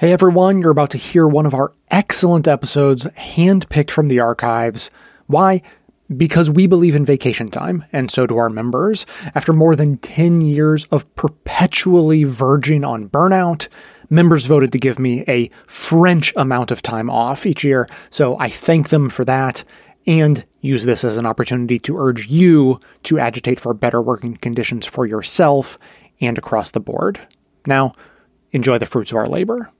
Hey everyone, you're about to hear one of our excellent episodes handpicked from the archives. Why? Because we believe in vacation time, and so do our members. After more than 10 years of perpetually verging on burnout, members voted to give me a French amount of time off each year, so I thank them for that and use this as an opportunity to urge you to agitate for better working conditions for yourself and across the board. Now, enjoy the fruits of our labor.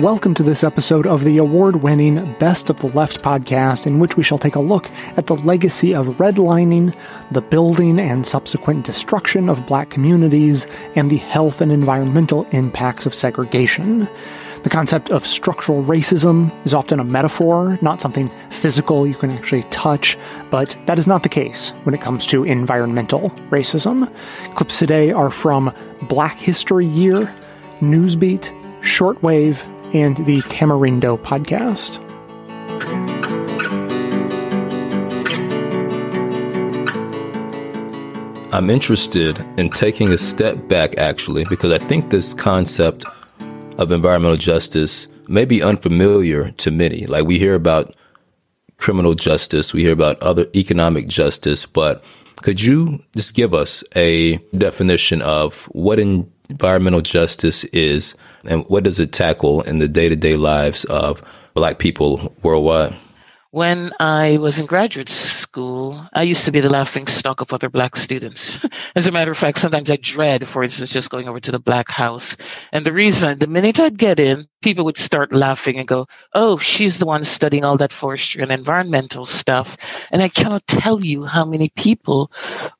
Welcome to this episode of the award winning Best of the Left podcast, in which we shall take a look at the legacy of redlining, the building and subsequent destruction of black communities, and the health and environmental impacts of segregation. The concept of structural racism is often a metaphor, not something physical you can actually touch, but that is not the case when it comes to environmental racism. Clips today are from Black History Year, Newsbeat, Shortwave, and the Tamarindo podcast. I'm interested in taking a step back, actually, because I think this concept of environmental justice may be unfamiliar to many. Like we hear about criminal justice, we hear about other economic justice, but could you just give us a definition of what in environmental justice is and what does it tackle in the day to day lives of Black people worldwide? When I was in graduate school, I used to be the laughing stock of other black students. As a matter of fact, sometimes I dread, for instance, just going over to the black house. And the reason, the minute I'd get in, people would start laughing and go, Oh, she's the one studying all that forestry and environmental stuff. And I cannot tell you how many people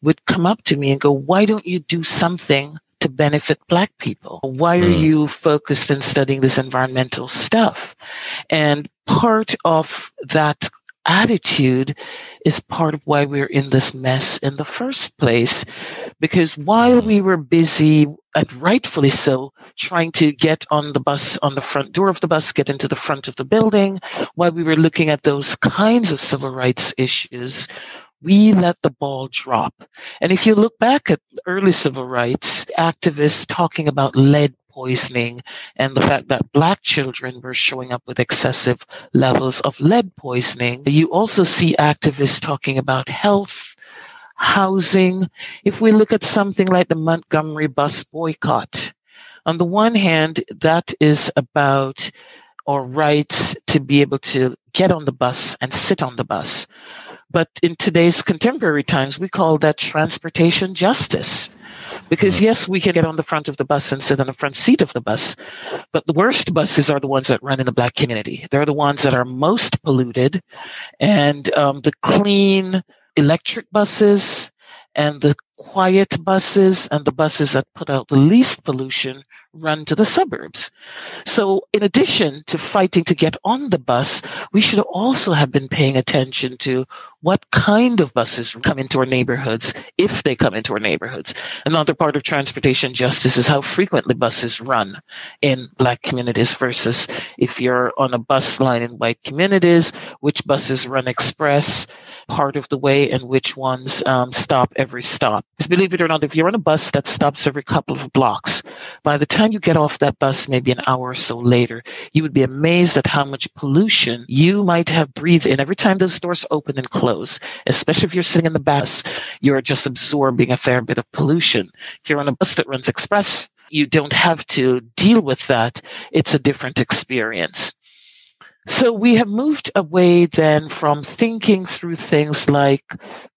would come up to me and go, Why don't you do something to benefit black people? Why are mm. you focused in studying this environmental stuff? And part of that attitude is part of why we're in this mess in the first place. Because while we were busy, and rightfully so, trying to get on the bus, on the front door of the bus, get into the front of the building, while we were looking at those kinds of civil rights issues, we let the ball drop. And if you look back at early civil rights activists talking about lead poisoning and the fact that black children were showing up with excessive levels of lead poisoning, you also see activists talking about health, housing. If we look at something like the Montgomery bus boycott, on the one hand, that is about our rights to be able to get on the bus and sit on the bus. But in today's contemporary times, we call that transportation justice. Because yes, we can get on the front of the bus and sit on the front seat of the bus, but the worst buses are the ones that run in the black community. They're the ones that are most polluted, and um, the clean electric buses and the quiet buses and the buses that put out the least pollution run to the suburbs. So, in addition to fighting to get on the bus, we should also have been paying attention to what kind of buses come into our neighborhoods, if they come into our neighborhoods. Another part of transportation justice is how frequently buses run in Black communities versus if you're on a bus line in white communities, which buses run express part of the way and which ones um, stop every stop. Because believe it or not, if you're on a bus that stops every couple of blocks, by the time you get off that bus, maybe an hour or so later, you would be amazed at how much pollution you might have breathed in every time those doors open and close. Especially if you're sitting in the bus, you're just absorbing a fair bit of pollution. If you're on a bus that runs express, you don't have to deal with that. It's a different experience. So we have moved away then from thinking through things like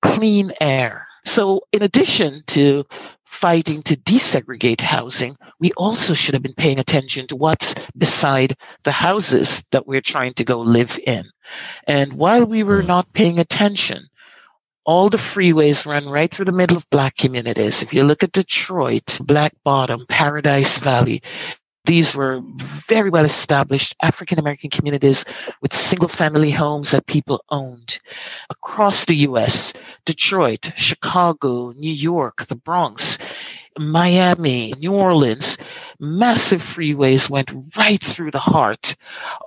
clean air. So in addition to fighting to desegregate housing, we also should have been paying attention to what's beside the houses that we're trying to go live in. And while we were hmm. not paying attention, all the freeways run right through the middle of black communities. If you look at Detroit, Black Bottom, Paradise Valley, these were very well established African American communities with single family homes that people owned. Across the US, Detroit, Chicago, New York, the Bronx, Miami, New Orleans, massive freeways went right through the heart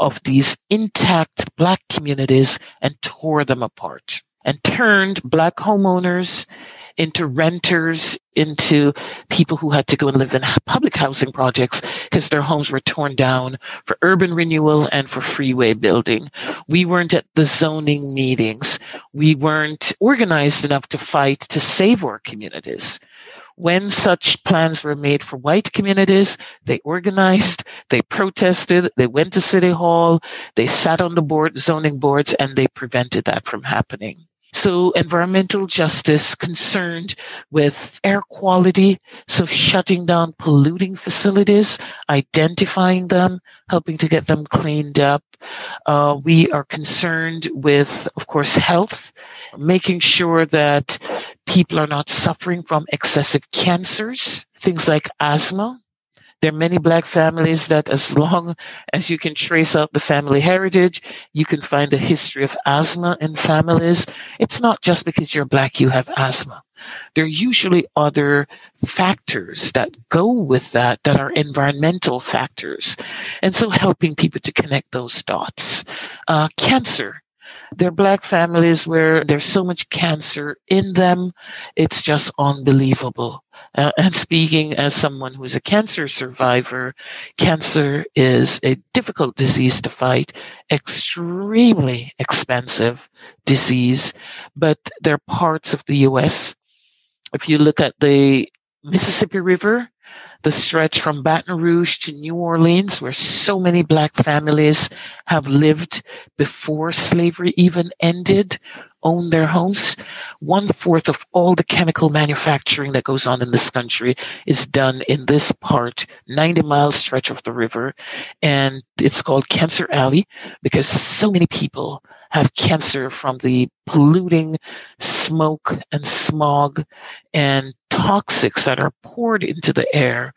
of these intact black communities and tore them apart and turned black homeowners into renters, into people who had to go and live in public housing projects because their homes were torn down for urban renewal and for freeway building. We weren't at the zoning meetings. We weren't organized enough to fight to save our communities. When such plans were made for white communities, they organized, they protested, they went to City Hall, they sat on the board, zoning boards, and they prevented that from happening. So environmental justice concerned with air quality, so shutting down polluting facilities, identifying them, helping to get them cleaned up. Uh, we are concerned with, of course, health, making sure that people are not suffering from excessive cancers, things like asthma, there are many black families that as long as you can trace out the family heritage, you can find a history of asthma in families. It's not just because you're black, you have asthma. There are usually other factors that go with that that are environmental factors. And so helping people to connect those dots. Uh, cancer. There are black families where there's so much cancer in them. It's just unbelievable. Uh, and speaking as someone who's a cancer survivor, cancer is a difficult disease to fight, extremely expensive disease, but there are parts of the US. If you look at the Mississippi River, the stretch from Baton Rouge to New Orleans, where so many black families have lived before slavery even ended, own their homes. One fourth of all the chemical manufacturing that goes on in this country is done in this part, 90 mile stretch of the river. And it's called Cancer Alley because so many people have cancer from the polluting smoke and smog and toxics that are poured into the air.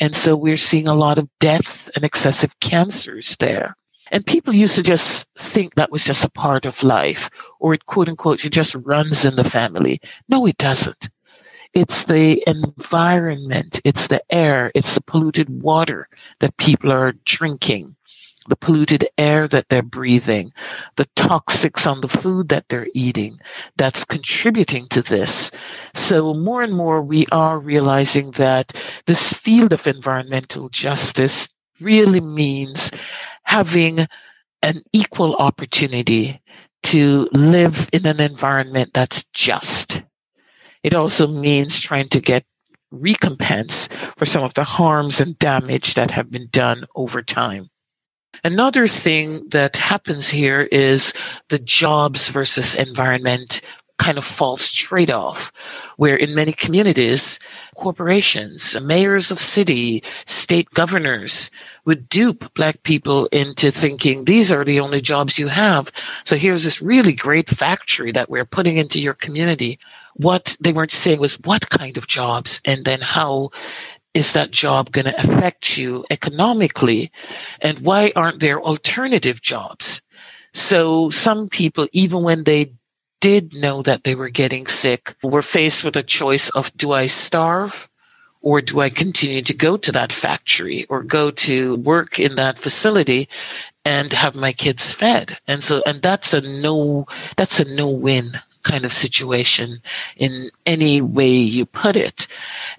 And so we're seeing a lot of death and excessive cancers there. And people used to just think that was just a part of life, or it quote unquote, it just runs in the family. No, it doesn't. It's the environment, it's the air, it's the polluted water that people are drinking, the polluted air that they're breathing, the toxics on the food that they're eating that's contributing to this. So more and more we are realizing that this field of environmental justice really means having an equal opportunity to live in an environment that's just. It also means trying to get recompense for some of the harms and damage that have been done over time. Another thing that happens here is the jobs versus environment kind of false trade off, where in many communities, corporations, mayors of city, state governors would dupe black people into thinking these are the only jobs you have. So here's this really great factory that we're putting into your community. What they weren't saying was what kind of jobs and then how is that job going to affect you economically? And why aren't there alternative jobs? So some people, even when they did know that they were getting sick were faced with a choice of do I starve or do I continue to go to that factory or go to work in that facility and have my kids fed? And so, and that's a no, that's a no win kind of situation in any way you put it.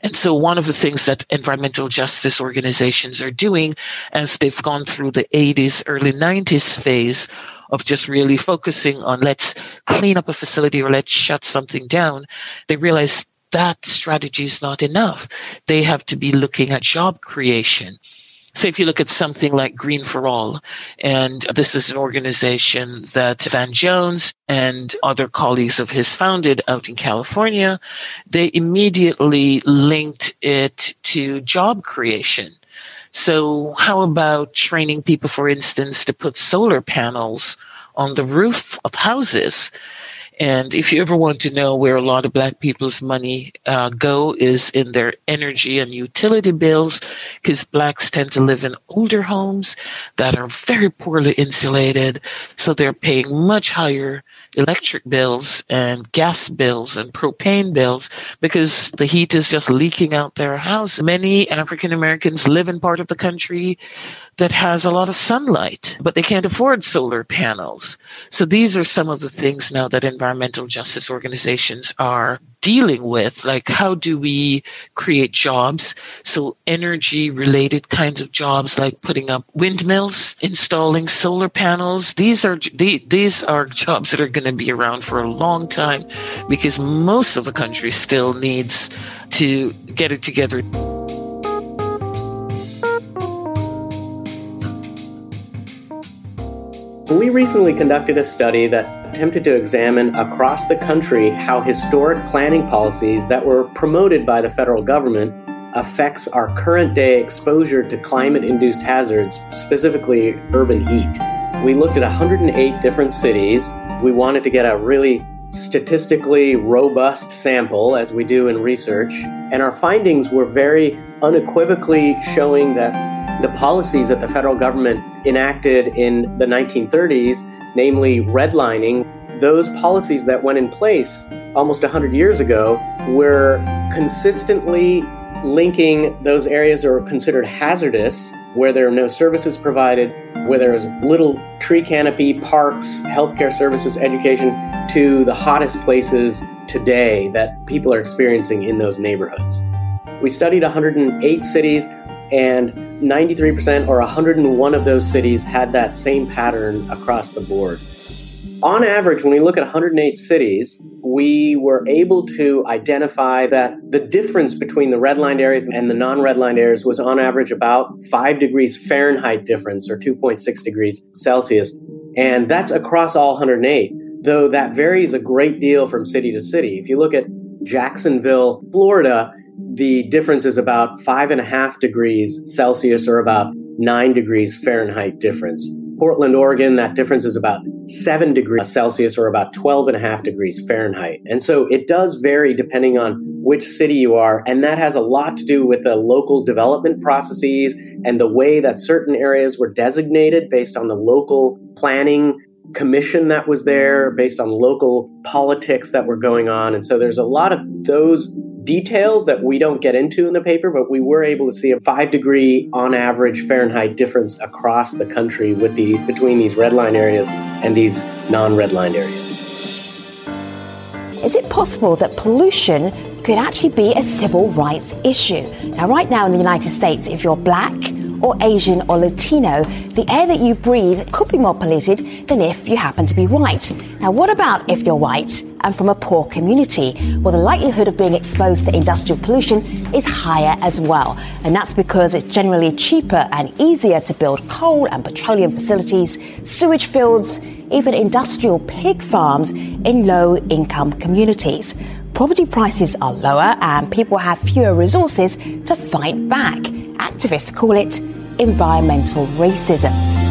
And so one of the things that environmental justice organizations are doing as they've gone through the 80s, early 90s phase of just really focusing on let's clean up a facility or let's shut something down, they realize that strategy is not enough. They have to be looking at job creation. So if you look at something like Green for All, and this is an organization that Van Jones and other colleagues of his founded out in California, they immediately linked it to job creation. So how about training people, for instance, to put solar panels on the roof of houses? And if you ever want to know where a lot of black people's money uh, go is in their energy and utility bills, because blacks tend to live in older homes that are very poorly insulated. So they're paying much higher electric bills and gas bills and propane bills because the heat is just leaking out their house. Many African Americans live in part of the country that has a lot of sunlight, but they can't afford solar panels. So these are some of the things now that environmental justice organizations are dealing with. Like, how do we create jobs? So energy related kinds of jobs like putting up windmills, installing solar panels. These are, these are jobs that are going to be around for a long time because most of the country still needs to get it together. We recently conducted a study that attempted to examine across the country how historic planning policies that were promoted by the federal government affects our current day exposure to climate induced hazards, specifically urban heat. We looked at 108 different cities. We wanted to get a really statistically robust sample, as we do in research, and our findings were very unequivocally showing that the policies that the federal government enacted in the 1930s, namely redlining, those policies that went in place almost 100 years ago were consistently linking those areas that were considered hazardous, where there are no services provided, where there is little tree canopy, parks, healthcare services, education, to the hottest places today that people are experiencing in those neighborhoods. We studied 108 cities and 93% or 101 of those cities had that same pattern across the board. On average, when we look at 108 cities, we were able to identify that the difference between the redlined areas and the non redlined areas was on average about 5 degrees Fahrenheit difference or 2.6 degrees Celsius. And that's across all 108, though that varies a great deal from city to city. If you look at Jacksonville, Florida, the difference is about five and a half degrees Celsius or about nine degrees Fahrenheit difference. Portland, Oregon, that difference is about seven degrees Celsius or about 12 and a half degrees Fahrenheit. And so it does vary depending on which city you are. And that has a lot to do with the local development processes and the way that certain areas were designated based on the local planning commission that was there, based on local politics that were going on. And so there's a lot of those details that we don't get into in the paper, but we were able to see a five degree on average Fahrenheit difference across the country with the between these red line areas and these non red line areas. Is it possible that pollution could actually be a civil rights issue? Now, right now in the United States, if you're black, or Asian or Latino, the air that you breathe could be more polluted than if you happen to be white. Now, what about if you're white and from a poor community? Well, the likelihood of being exposed to industrial pollution is higher as well. And that's because it's generally cheaper and easier to build coal and petroleum facilities, sewage fields, even industrial pig farms in low income communities. Property prices are lower and people have fewer resources to fight back. Activists call it environmental racism.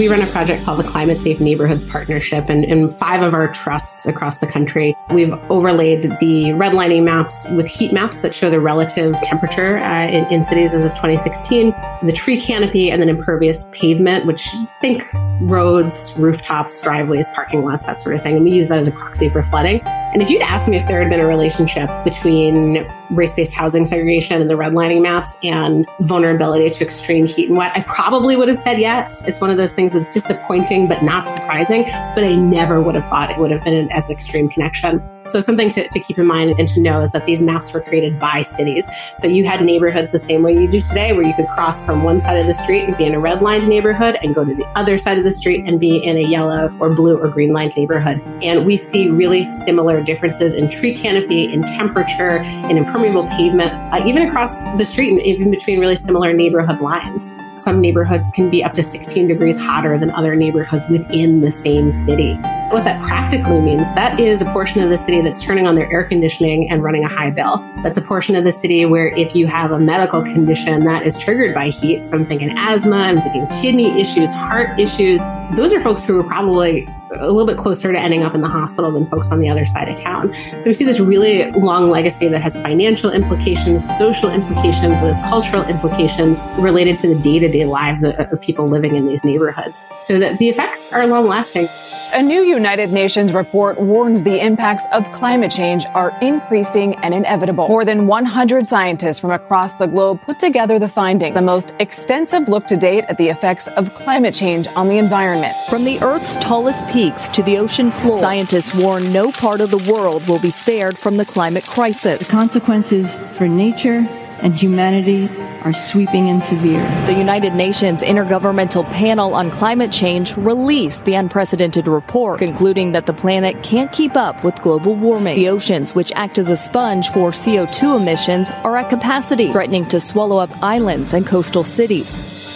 We run a project called the Climate Safe Neighborhoods Partnership, and in five of our trusts across the country, we've overlaid the redlining maps with heat maps that show the relative temperature uh, in, in cities as of 2016, the tree canopy, and then impervious pavement, which think roads, rooftops, driveways, parking lots, that sort of thing. And we use that as a proxy for flooding. And if you'd asked me if there had been a relationship between race based housing segregation and the redlining maps and vulnerability to extreme heat and wet, I probably would have said yes. It's one of those things that's disappointing but not surprising, but I never would have thought it would have been an as extreme connection. So something to, to keep in mind and to know is that these maps were created by cities. So you had neighborhoods the same way you do today, where you could cross from one side of the street and be in a red lined neighborhood and go to the other side of the street and be in a yellow or blue or green lined neighborhood. And we see really similar differences in tree canopy, in temperature, in impermeable pavement, uh, even across the street even between really similar neighborhood lines some neighborhoods can be up to 16 degrees hotter than other neighborhoods within the same city. What that practically means, that is a portion of the city that's turning on their air conditioning and running a high bill. That's a portion of the city where if you have a medical condition that is triggered by heat, so I'm thinking asthma, I'm thinking kidney issues, heart issues, those are folks who are probably a little bit closer to ending up in the hospital than folks on the other side of town. So we see this really long legacy that has financial implications, social implications, those cultural implications related to the day to day lives of, of people living in these neighborhoods. So that the effects are long lasting. A new United Nations report warns the impacts of climate change are increasing and inevitable. More than 100 scientists from across the globe put together the findings, the most extensive look to date at the effects of climate change on the environment. From the Earth's tallest peaks to the ocean floor, scientists warn no part of the world will be spared from the climate crisis. The consequences for nature and humanity are sweeping and severe. The United Nations Intergovernmental Panel on Climate Change released the unprecedented report, concluding that the planet can't keep up with global warming. The oceans, which act as a sponge for CO2 emissions, are at capacity, threatening to swallow up islands and coastal cities.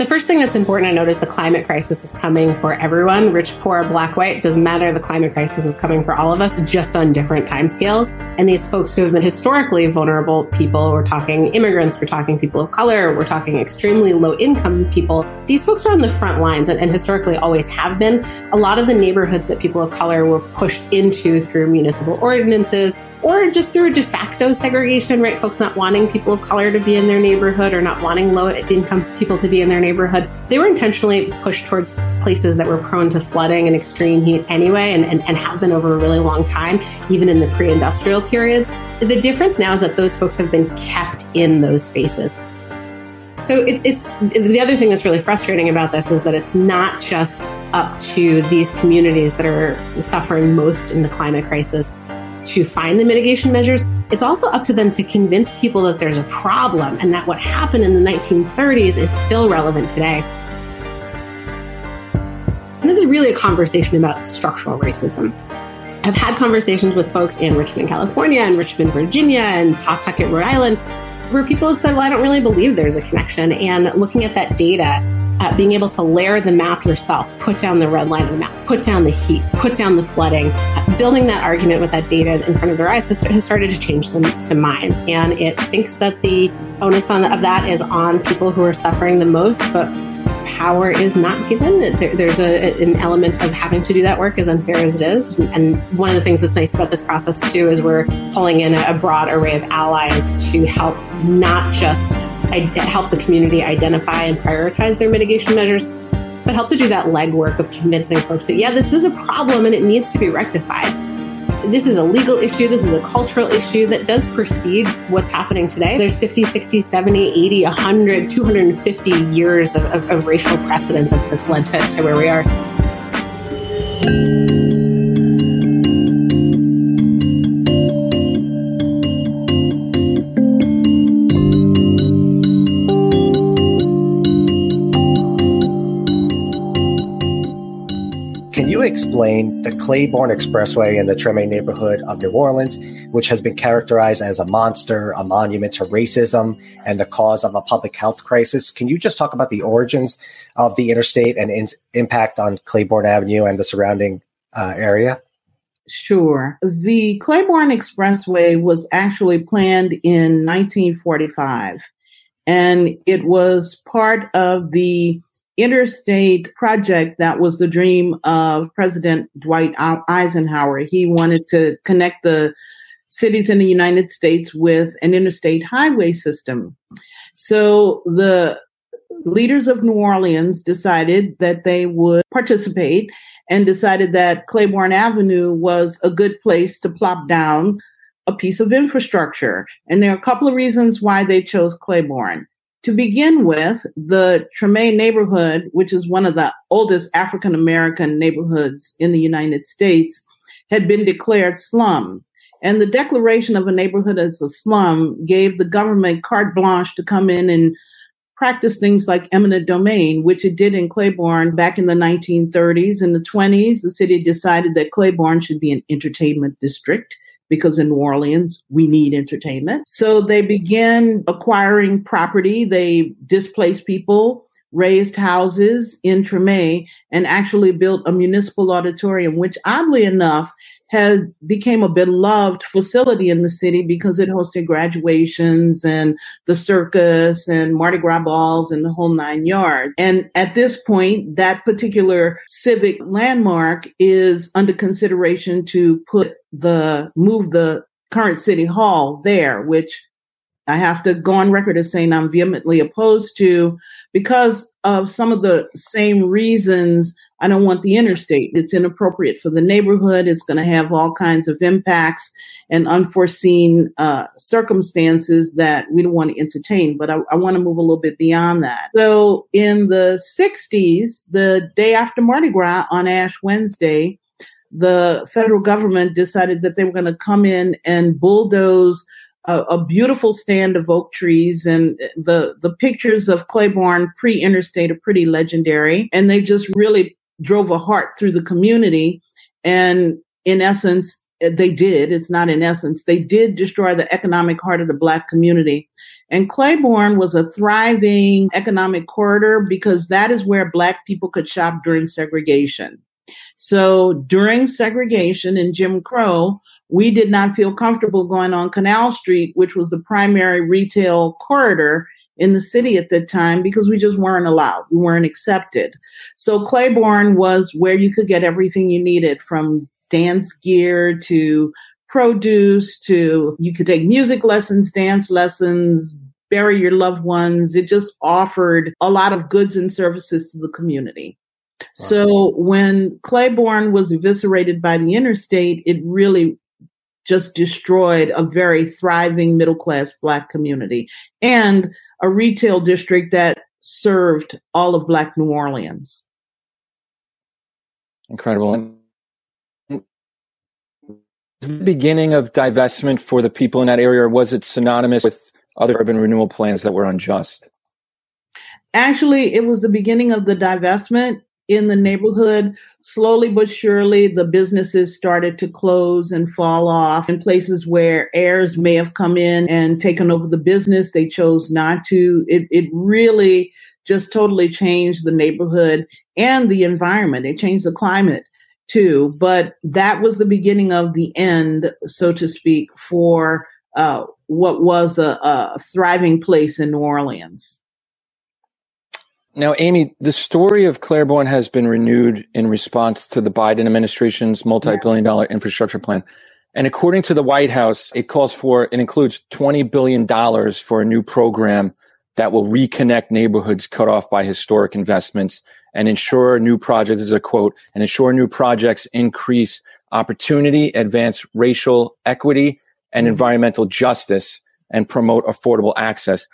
The first thing that's important to note is the climate crisis is coming for everyone, rich, poor, black, white, doesn't matter. The climate crisis is coming for all of us, just on different timescales. And these folks who have been historically vulnerable people, we're talking immigrants, we're talking people of color, we're talking extremely low income people. These folks are on the front lines and, and historically always have been. A lot of the neighborhoods that people of color were pushed into through municipal ordinances, or just through de facto segregation, right? Folks not wanting people of color to be in their neighborhood or not wanting low income people to be in their neighborhood. They were intentionally pushed towards places that were prone to flooding and extreme heat anyway, and, and, and have been over a really long time, even in the pre industrial periods. The difference now is that those folks have been kept in those spaces. So it's, it's the other thing that's really frustrating about this is that it's not just up to these communities that are suffering most in the climate crisis to find the mitigation measures, it's also up to them to convince people that there's a problem and that what happened in the 1930s is still relevant today. And this is really a conversation about structural racism. I've had conversations with folks in Richmond, California, and Richmond, Virginia, and Pawtucket, Rhode Island, where people have said, Well, I don't really believe there's a connection. And looking at that data, uh, being able to layer the map yourself, put down the red line of the map, put down the heat, put down the flooding, uh, building that argument with that data in front of their eyes has, has started to change them to minds. And it stinks that the onus on, of that is on people who are suffering the most, but power is not given. There, there's a, an element of having to do that work, as unfair as it is. And one of the things that's nice about this process, too, is we're pulling in a broad array of allies to help not just help the community identify and prioritize their mitigation measures, but help to do that legwork of convincing folks that, yeah, this is a problem and it needs to be rectified. This is a legal issue. This is a cultural issue that does precede what's happening today. There's 50, 60, 70, 80, 100, 250 years of, of, of racial precedent that's led to, to where we are. Explain the Claiborne Expressway in the Treme neighborhood of New Orleans, which has been characterized as a monster, a monument to racism, and the cause of a public health crisis. Can you just talk about the origins of the interstate and its impact on Claiborne Avenue and the surrounding uh, area? Sure. The Claiborne Expressway was actually planned in 1945, and it was part of the interstate project that was the dream of President Dwight Eisenhower. He wanted to connect the cities in the United States with an interstate highway system. So the leaders of New Orleans decided that they would participate and decided that Claiborne Avenue was a good place to plop down a piece of infrastructure. And there are a couple of reasons why they chose Claiborne. To begin with, the Treme neighborhood, which is one of the oldest African American neighborhoods in the United States, had been declared slum. And the declaration of a neighborhood as a slum gave the government carte blanche to come in and practice things like eminent domain, which it did in Claiborne back in the 1930s. In the 20s, the city decided that Claiborne should be an entertainment district because in New Orleans, we need entertainment. So they began acquiring property. They displaced people, razed houses in Treme, and actually built a municipal auditorium, which oddly enough has became a beloved facility in the city because it hosted graduations and the circus and Mardi Gras balls and the whole nine yards. And at this point, that particular civic landmark is under consideration to put the move the current city hall there, which I have to go on record as saying I'm vehemently opposed to because of some of the same reasons I don't want the interstate. It's inappropriate for the neighborhood. It's going to have all kinds of impacts and unforeseen uh, circumstances that we don't want to entertain. But I, I want to move a little bit beyond that. So in the 60s, the day after Mardi Gras on Ash Wednesday, the federal government decided that they were going to come in and bulldoze a, a, beautiful stand of oak trees and the the pictures of Claiborne pre-interstate are pretty legendary and they just really drove a heart through the community. And in essence, they did. It's not in essence. They did destroy the economic heart of the Black community. And Claiborne was a thriving economic corridor because that is where Black people could shop during segregation. So during segregation and Jim Crow, we did not feel comfortable going on Canal Street, which was the primary retail corridor in the city at that time because we just weren't allowed. We weren't accepted. So Claiborne was where you could get everything you needed from dance gear to produce to you could take music lessons, dance lessons, bury your loved ones. It just offered a lot of goods and services to the community. Wow. So when Claiborne was eviscerated by the interstate, it really just destroyed a very thriving middle class black community and a retail district that served all of black New Orleans. Incredible. Is the beginning of divestment for the people in that area, or was it synonymous with other urban renewal plans that were unjust? Actually, it was the beginning of the divestment in the neighborhood. Slowly but surely, the businesses started to close and fall off. In places where heirs may have come in and taken over the business, they chose not to. It, it really just totally changed the neighborhood and the environment. It changed the climate too. But that was the beginning of the end, so to speak, for uh, what was a, a thriving place in New Orleans. Now, Amy, the story of Claiborne has been renewed in response to the Biden administration's multi-billion dollar infrastructure plan. And according to the White House, it calls for, it includes $20 billion for a new program that will reconnect neighborhoods cut off by historic investments and ensure new projects, is a quote, and ensure new projects increase opportunity, advance racial equity and mm-hmm. environmental justice, and promote affordable access.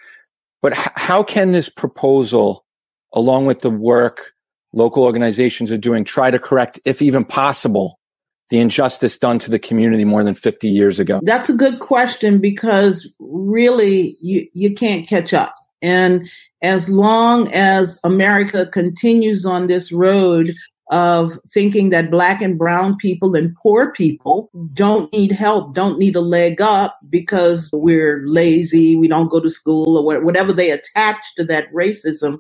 But h- how can this proposal along with the work local organizations are doing, try to correct, if even possible, the injustice done to the community more than 50 years ago? That's a good question because really you, you can't catch up. And as long as America continues on this road of thinking that black and brown people and poor people don't need help, don't need a leg up because we're lazy, we don't go to school, or whatever they attach to that racism,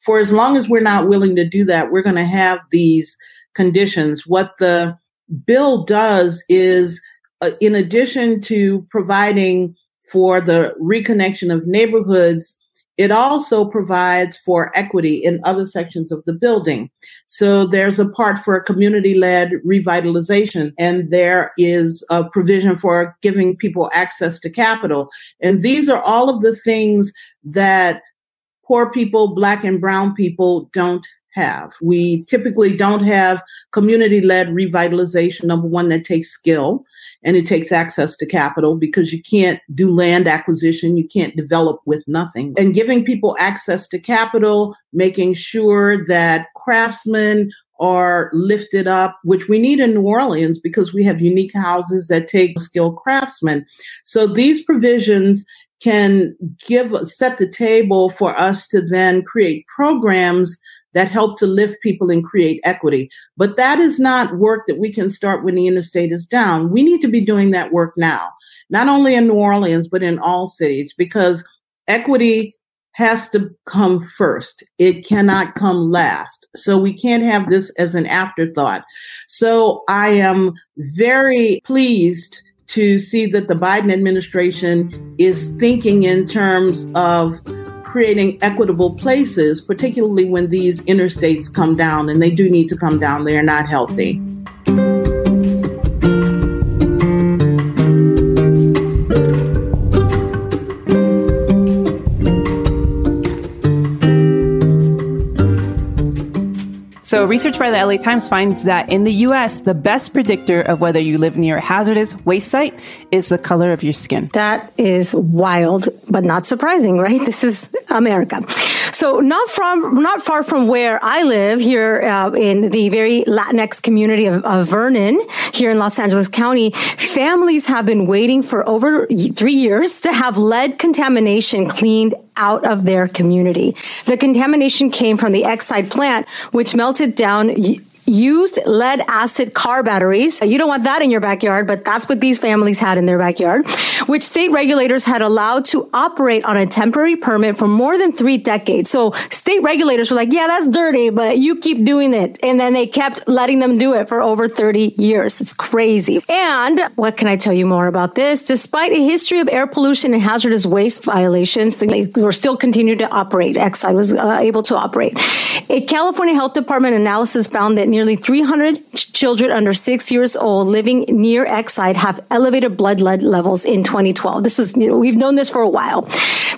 for as long as we're not willing to do that, we're going to have these conditions. What the bill does is, uh, in addition to providing for the reconnection of neighborhoods, it also provides for equity in other sections of the building. So there's a part for community led revitalization, and there is a provision for giving people access to capital. And these are all of the things that poor people, black and brown people don't have. We typically don't have community led revitalization. Number one, that takes skill and it takes access to capital because you can't do land acquisition. You can't develop with nothing. And giving people access to capital, making sure that craftsmen are lifted up, which we need in New Orleans because we have unique houses that take skilled craftsmen. So these provisions can give set the table for us to then create programs that help to lift people and create equity. But that is not work that we can start when the interstate is down. We need to be doing that work now, not only in New Orleans, but in all cities, because equity has to come first. It cannot come last. So we can't have this as an afterthought. So I am very pleased to see that the Biden administration is thinking in terms of creating equitable places, particularly when these interstates come down, and they do need to come down. They are not healthy. So, research by the LA Times finds that in the US, the best predictor of whether you live near a hazardous waste site is the color of your skin. That is wild, but not surprising, right? This is America. So, not from not far from where I live here uh, in the very Latinx community of, of Vernon, here in Los Angeles County, families have been waiting for over three years to have lead contamination cleaned out of their community. The contamination came from the Exide plant, which melted down used lead acid car batteries. You don't want that in your backyard, but that's what these families had in their backyard, which state regulators had allowed to operate on a temporary permit for more than three decades. So state regulators were like, yeah, that's dirty, but you keep doing it. And then they kept letting them do it for over 30 years. It's crazy. And what can I tell you more about this? Despite a history of air pollution and hazardous waste violations, they were still continuing to operate. Exide was uh, able to operate. A California Health Department analysis found that nearly 300 children under six years old living near Exide have elevated blood lead levels in 2012. This is, you know, we've known this for a while.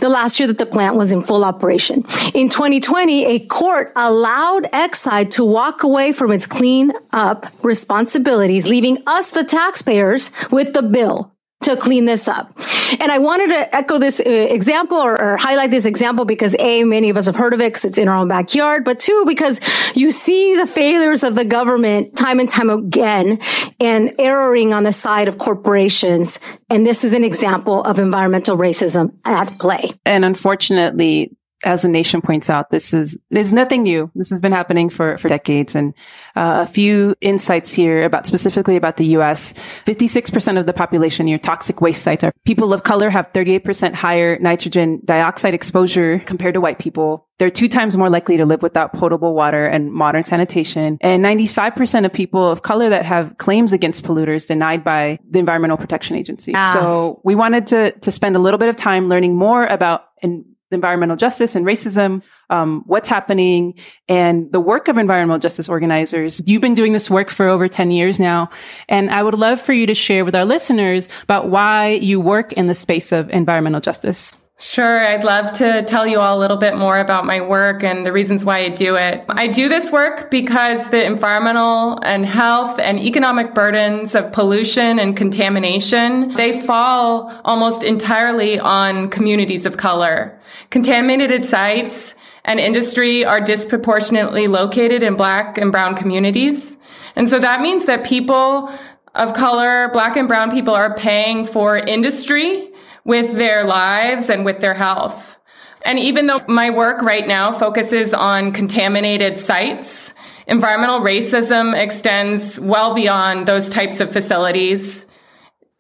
The last year that the plant was in full operation. In 2020, a court allowed Exide to walk away from its clean up responsibilities, leaving us, the taxpayers, with the bill to clean this up. And I wanted to echo this uh, example or, or, highlight this example because A, many of us have heard of it because it's in our own backyard, but two, because you see the failures of the government time and time again and erroring on the side of corporations. And this is an example of environmental racism at play. And unfortunately, as the nation points out, this is there's nothing new. This has been happening for for decades. And uh, a few insights here about specifically about the U.S. 56 percent of the population near toxic waste sites are people of color have 38 percent higher nitrogen dioxide exposure compared to white people. They're two times more likely to live without potable water and modern sanitation. And 95% of people of color that have claims against polluters denied by the Environmental Protection Agency. Ah. So we wanted to, to spend a little bit of time learning more about and environmental justice and racism, um, what's happening, and the work of environmental justice organizers. You've been doing this work for over 10 years now, and I would love for you to share with our listeners about why you work in the space of environmental justice. Sure, I'd love to tell you all a little bit more about my work and the reasons why I do it. I do this work because the environmental and health and economic burdens of pollution and contamination, they fall almost entirely on communities of color. Contaminated sites and industry are disproportionately located in black and brown communities. And so that means that people of color, black and brown people are paying for industry with their lives and with their health. And even though my work right now focuses on contaminated sites, environmental racism extends well beyond those types of facilities.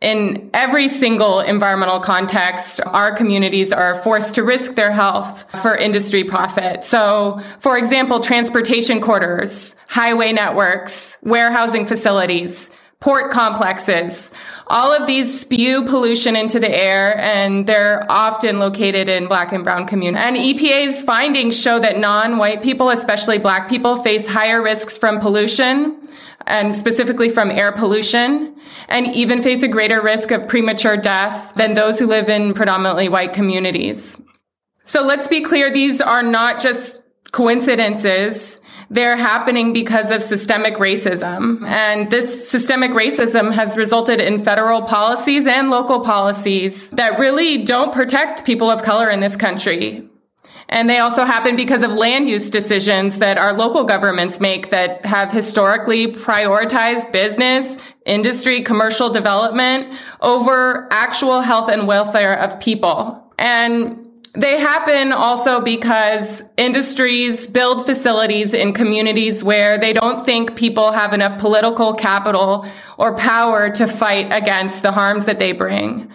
In every single environmental context, our communities are forced to risk their health for industry profit. So, for example, transportation corridors, highway networks, warehousing facilities, port complexes, all of these spew pollution into the air and they're often located in black and brown communities. And EPA's findings show that non-white people, especially black people, face higher risks from pollution and specifically from air pollution and even face a greater risk of premature death than those who live in predominantly white communities. So let's be clear. These are not just coincidences. They're happening because of systemic racism. And this systemic racism has resulted in federal policies and local policies that really don't protect people of color in this country. And they also happen because of land use decisions that our local governments make that have historically prioritized business, industry, commercial development over actual health and welfare of people. And they happen also because industries build facilities in communities where they don't think people have enough political capital or power to fight against the harms that they bring.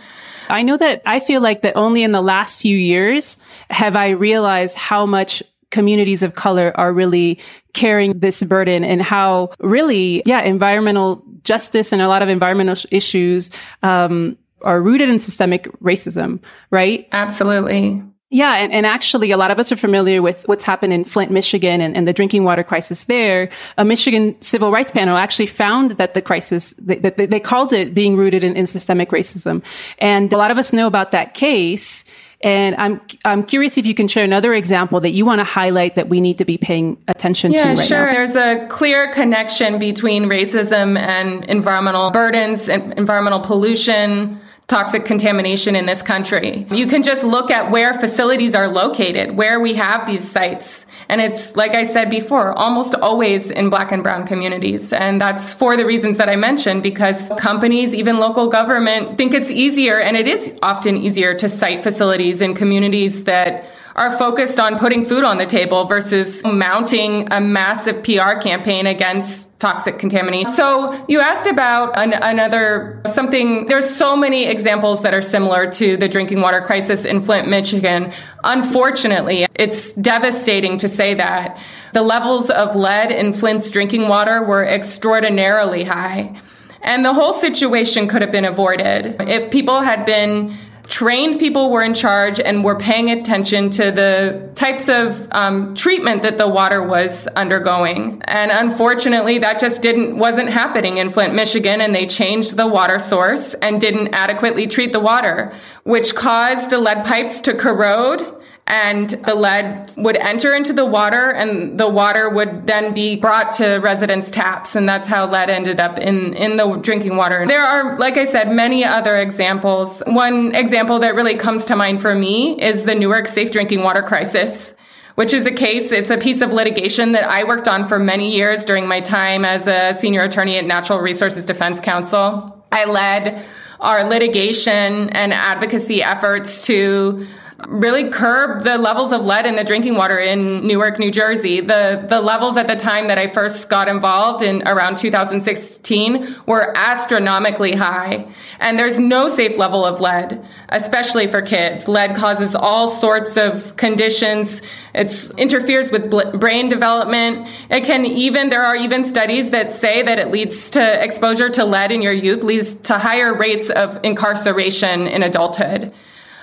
I know that I feel like that only in the last few years have I realized how much communities of color are really carrying this burden and how really, yeah, environmental justice and a lot of environmental issues, um, are rooted in systemic racism, right? Absolutely. Yeah, and, and actually, a lot of us are familiar with what's happened in Flint, Michigan, and, and the drinking water crisis there. A Michigan civil rights panel actually found that the crisis, that they, they, called it being rooted in, in systemic racism. And a lot of us know about that case. And I'm I'm curious if you can share another example that you want to highlight that we need to be paying attention yeah, to right sure. now. There's a clear connection between racism and environmental burdens and environmental pollution, toxic contamination in this country. You can just look at where facilities are located, where we have these sites. And it's, like I said before, almost always in black and brown communities. And that's for the reasons that I mentioned, because companies, even local government, think it's easier, and it is often easier to site facilities in communities that are focused on putting food on the table versus mounting a massive PR campaign against toxic contamination. So you asked about an, another something. There's so many examples that are similar to the drinking water crisis in Flint, Michigan. Unfortunately, it's devastating to say that the levels of lead in Flint's drinking water were extraordinarily high. And the whole situation could have been avoided if people had been trained people were in charge and were paying attention to the types of um, treatment that the water was undergoing. And unfortunately, that just didn't wasn't happening in Flint, Michigan, and they changed the water source and didn't adequately treat the water, which caused the lead pipes to corrode and the lead would enter into the water and the water would then be brought to residents taps and that's how lead ended up in in the drinking water there are like i said many other examples one example that really comes to mind for me is the newark safe drinking water crisis which is a case, it's a piece of litigation that I worked on for many years during my time as a senior attorney at Natural Resources Defense Council. I led our litigation and advocacy efforts to really curb the levels of lead in the drinking water in Newark, New Jersey. The the levels at the time that I first got involved in around 2016 were astronomically high. And there's no safe level of lead, especially for kids. Lead causes all sorts of conditions. It interferes with brain development. It can even there are even studies that say that it leads to exposure to lead in your youth leads to higher rates of incarceration in adulthood.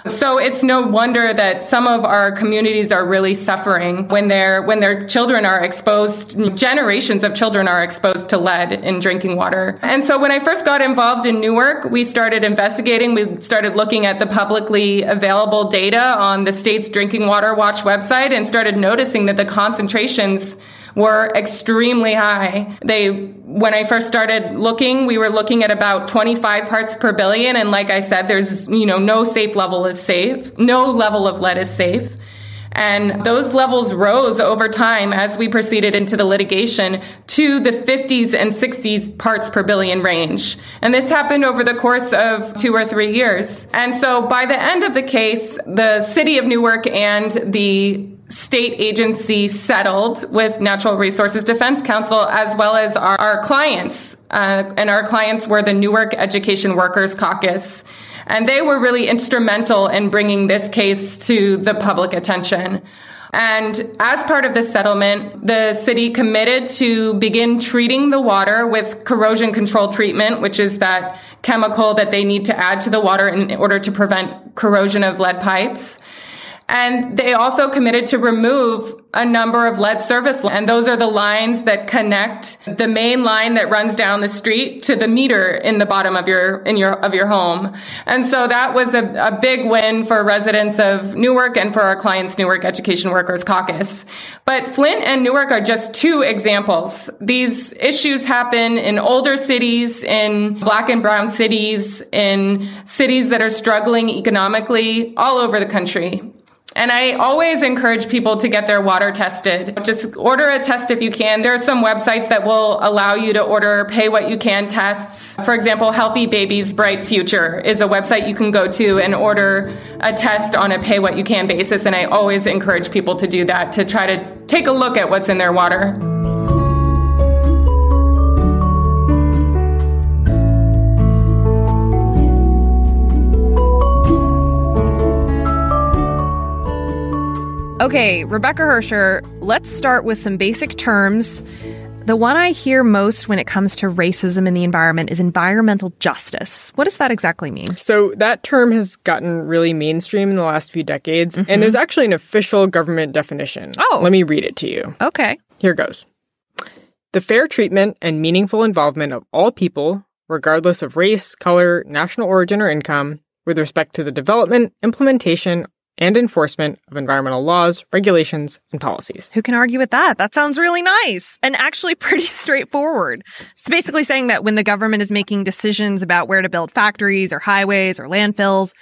So it's no wonder that some of our communities are really suffering when their when their children are exposed generations of children are exposed to lead in drinking water. And so when I first got involved in Newark, we started investigating, we started looking at the publicly available data on the state's drinking water watch website and started noticing that the concentrations were extremely high. They, when I first started looking, we were looking at about 25 parts per billion. And like I said, there's, you know, no safe level is safe. No level of lead is safe. And those levels rose over time as we proceeded into the litigation to the 50s and 60s parts per billion range. And this happened over the course of two or three years. And so by the end of the case, the city of Newark and the state agency settled with Natural Resources Defense Council as well as our, our clients. Uh, and our clients were the Newark Education Workers Caucus. And they were really instrumental in bringing this case to the public attention. And as part of the settlement, the city committed to begin treating the water with corrosion control treatment, which is that chemical that they need to add to the water in order to prevent corrosion of lead pipes. And they also committed to remove a number of lead service lines. and those are the lines that connect the main line that runs down the street to the meter in the bottom of your in your of your home. And so that was a, a big win for residents of newark and for our clients newark education workers caucus. But flint and newark are just two examples. These issues happen in older cities in black and brown cities in cities that are struggling economically all over the country and I always encourage people to get their water tested. Just order a test if you can. There are some websites that will allow you to order pay what you can tests. For example, Healthy Babies Bright Future is a website you can go to and order a test on a pay what you can basis. And I always encourage people to do that to try to take a look at what's in their water. Okay, Rebecca Hersher, let's start with some basic terms. The one I hear most when it comes to racism in the environment is environmental justice. What does that exactly mean? So, that term has gotten really mainstream in the last few decades, mm-hmm. and there's actually an official government definition. Oh. Let me read it to you. Okay. Here goes The fair treatment and meaningful involvement of all people, regardless of race, color, national origin, or income, with respect to the development, implementation, and enforcement of environmental laws, regulations, and policies. Who can argue with that? That sounds really nice and actually pretty straightforward. It's basically saying that when the government is making decisions about where to build factories or highways or landfills,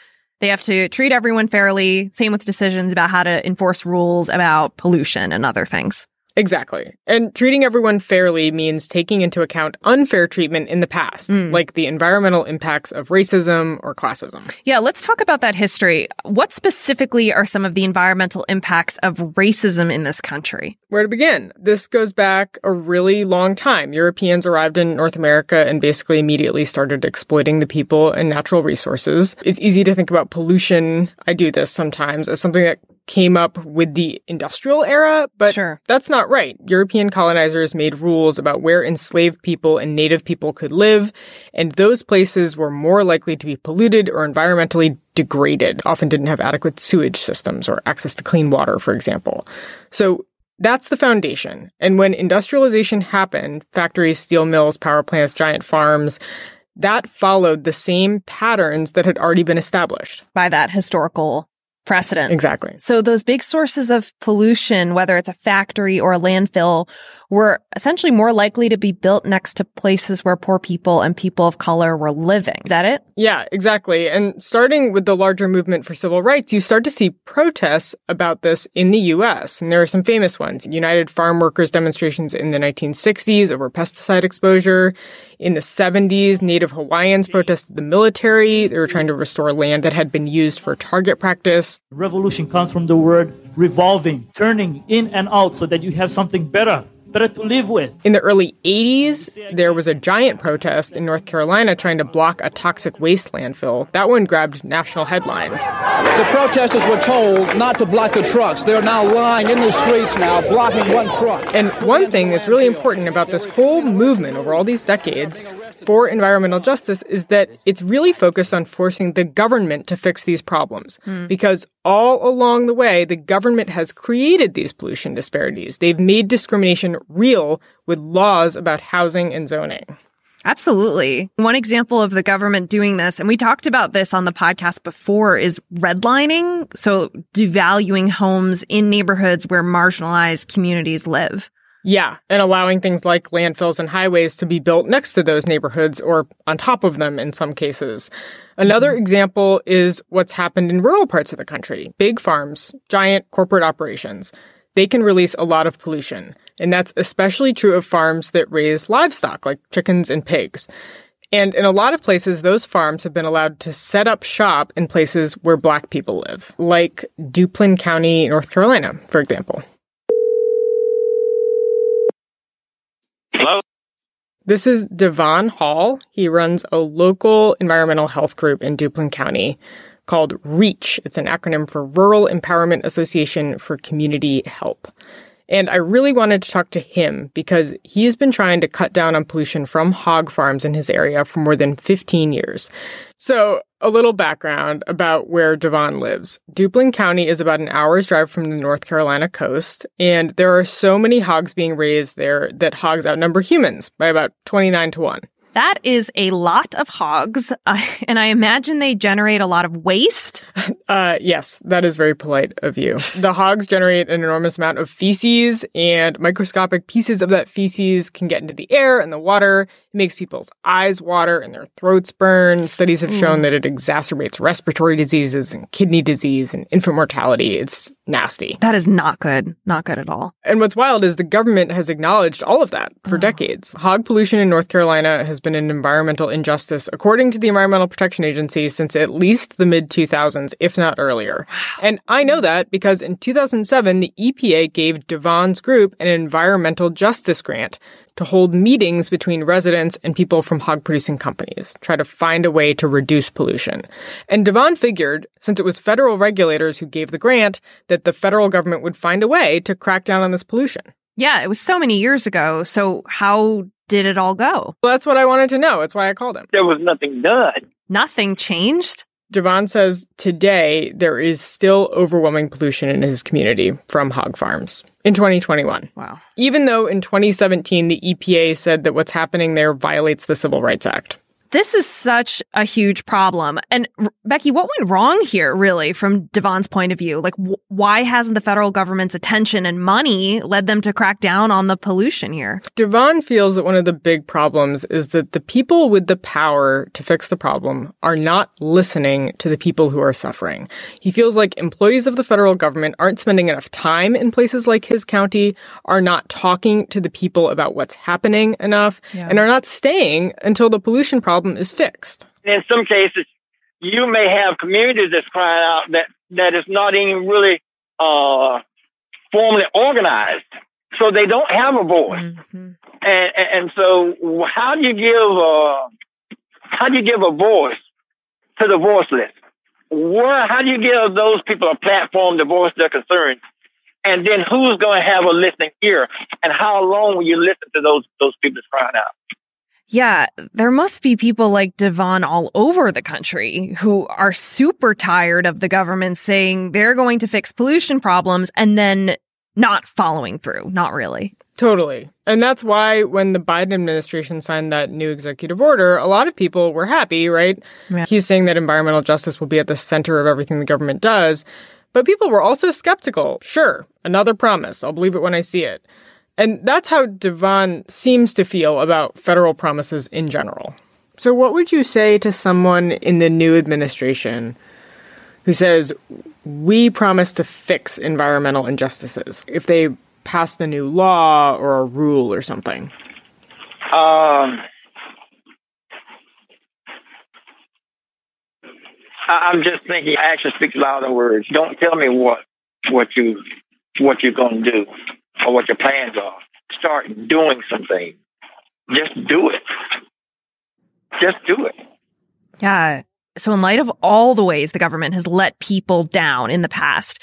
they have to treat everyone fairly. Same with decisions about how to enforce rules about pollution and other things. Exactly. And treating everyone fairly means taking into account unfair treatment in the past, mm. like the environmental impacts of racism or classism. Yeah, let's talk about that history. What specifically are some of the environmental impacts of racism in this country? Where to begin? This goes back a really long time. Europeans arrived in North America and basically immediately started exploiting the people and natural resources. It's easy to think about pollution. I do this sometimes as something that came up with the industrial era, but sure. that's not right. European colonizers made rules about where enslaved people and native people could live, and those places were more likely to be polluted or environmentally degraded, often didn't have adequate sewage systems or access to clean water, for example. So that's the foundation. And when industrialization happened, factories, steel mills, power plants, giant farms, that followed the same patterns that had already been established by that historical precedent. Exactly. So those big sources of pollution, whether it's a factory or a landfill, were essentially more likely to be built next to places where poor people and people of color were living. Is that it? Yeah, exactly. And starting with the larger movement for civil rights, you start to see protests about this in the US. And there are some famous ones. United Farm Workers demonstrations in the 1960s over pesticide exposure. In the 70s, Native Hawaiians protested the military. They were trying to restore land that had been used for target practice. Revolution comes from the word revolving, turning in and out so that you have something better better to live with. In the early 80s, there was a giant protest in North Carolina trying to block a toxic waste landfill. That one grabbed national headlines. The protesters were told not to block the trucks. They're now lying in the streets now, blocking one truck. And one thing that's really important about this whole movement over all these decades for environmental justice is that it's really focused on forcing the government to fix these problems. Mm. Because all along the way, the government has created these pollution disparities. They've made discrimination real with laws about housing and zoning. Absolutely. One example of the government doing this, and we talked about this on the podcast before, is redlining. So devaluing homes in neighborhoods where marginalized communities live. Yeah, and allowing things like landfills and highways to be built next to those neighborhoods or on top of them in some cases. Another mm-hmm. example is what's happened in rural parts of the country. Big farms, giant corporate operations. They can release a lot of pollution. And that's especially true of farms that raise livestock like chickens and pigs. And in a lot of places, those farms have been allowed to set up shop in places where black people live, like Duplin County, North Carolina, for example. Hello? This is Devon Hall. He runs a local environmental health group in Duplin County called REACH. It's an acronym for Rural Empowerment Association for Community Help. And I really wanted to talk to him because he has been trying to cut down on pollution from hog farms in his area for more than 15 years. So a little background about where Devon lives. Duplin County is about an hour's drive from the North Carolina coast, and there are so many hogs being raised there that hogs outnumber humans by about 29 to 1. That is a lot of hogs, uh, and I imagine they generate a lot of waste. Uh, yes, that is very polite of you. The hogs generate an enormous amount of feces, and microscopic pieces of that feces can get into the air and the water. It makes people's eyes water and their throats burn. Studies have shown mm. that it exacerbates respiratory diseases and kidney disease and infant mortality. It's nasty. That is not good. Not good at all. And what's wild is the government has acknowledged all of that for oh. decades. Hog pollution in North Carolina has been an environmental injustice, according to the Environmental Protection Agency, since at least the mid 2000s, if not earlier. And I know that because in 2007, the EPA gave Devon's group an environmental justice grant to hold meetings between residents and people from hog producing companies, try to find a way to reduce pollution. And Devon figured, since it was federal regulators who gave the grant, that the federal government would find a way to crack down on this pollution. Yeah, it was so many years ago. So how did it all go? Well, that's what I wanted to know. That's why I called him. There was nothing done. Nothing changed? Devon says today there is still overwhelming pollution in his community from hog farms in 2021. Wow. Even though in 2017 the EPA said that what's happening there violates the Civil Rights Act. This is such a huge problem. And R- Becky, what went wrong here, really, from Devon's point of view? Like, wh- why hasn't the federal government's attention and money led them to crack down on the pollution here? Devon feels that one of the big problems is that the people with the power to fix the problem are not listening to the people who are suffering. He feels like employees of the federal government aren't spending enough time in places like his county, are not talking to the people about what's happening enough, Yeah. and are not staying until the pollution problem is fixed. In some cases, you may have communities that's crying out that that is not even really uh, formally organized, so they don't have a voice. And, and and so, how do you give uh, how do you give a voice to the voiceless? Where how do you give those people a platform to voice their concerns? And then who's going to have a listening ear? And how long will you listen to those those people that's crying out? Yeah, there must be people like Devon all over the country who are super tired of the government saying they're going to fix pollution problems and then not following through. Not really. Totally. And that's why when the Biden administration signed that new executive order, a lot of people were happy, right? Yeah. He's saying that environmental justice will be at the center of everything the government does. But people were also skeptical. Sure, another promise. I'll believe it when I see it. And that's how Devon seems to feel about federal promises in general. So, what would you say to someone in the new administration who says, We promise to fix environmental injustices? If they pass a new law or a rule or something? Um, I, I'm just thinking action speak louder words. Don't tell me what what you what you're going to do or what your plans are. Start doing something. Just do it. Just do it. Yeah. So, in light of all the ways the government has let people down in the past,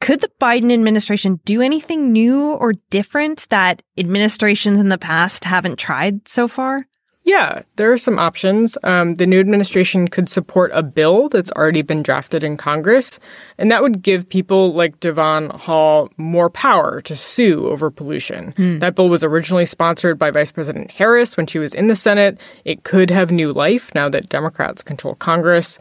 could the Biden administration do anything new or different that administrations in the past haven't tried so far? Yeah, there are some options. Um, the new administration could support a bill that's already been drafted in Congress, and that would give people like Devon Hall more power to sue over pollution. Hmm. That bill was originally sponsored by Vice President Harris when she was in the Senate. It could have new life now that Democrats control Congress.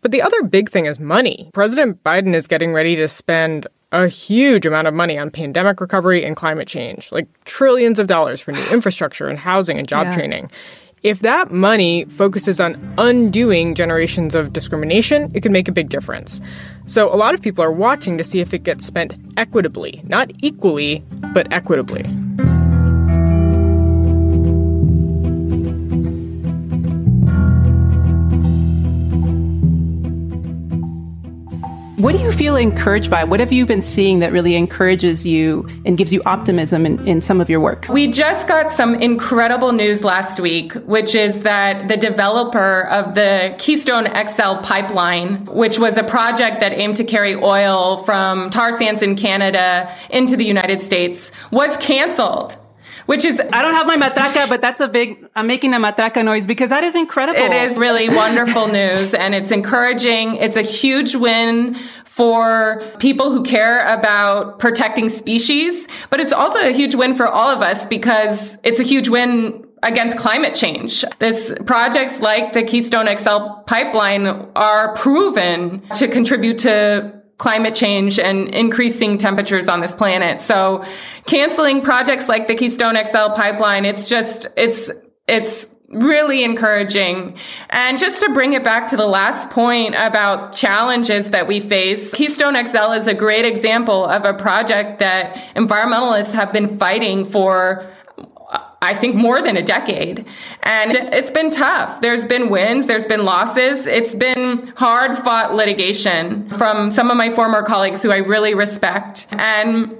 But the other big thing is money. President Biden is getting ready to spend a huge amount of money on pandemic recovery and climate change, like trillions of dollars for new infrastructure and housing and job Yeah. training. If that money focuses on undoing generations of discrimination, it could make a big difference. So a lot of people are watching to see if it gets spent equitably, not equally, but equitably. What do you feel encouraged by? What have you been seeing that really encourages you and gives you optimism in, in some of your work? We just got some incredible news last week, which is that the developer of the Keystone XL pipeline, which was a project that aimed to carry oil from tar sands in Canada into the United States, was canceled. Which is I don't have my matraca, but that's a big. I'm making a matraca noise because that is incredible. It is really wonderful news and it's encouraging. It's a huge win for people who care about protecting species, but it's also a huge win for all of us because it's a huge win against climate change. This projects like the Keystone XL pipeline are proven to contribute to climate change and increasing temperatures on this planet. So canceling projects like the Keystone XL pipeline, it's just, it's, it's really encouraging. And just to bring it back to the last point about challenges that we face, Keystone XL is a great example of a project that environmentalists have been fighting for I think more than a decade. And it's been tough. There's been wins, there's been losses. It's been hard fought litigation from some of my former colleagues who I really respect and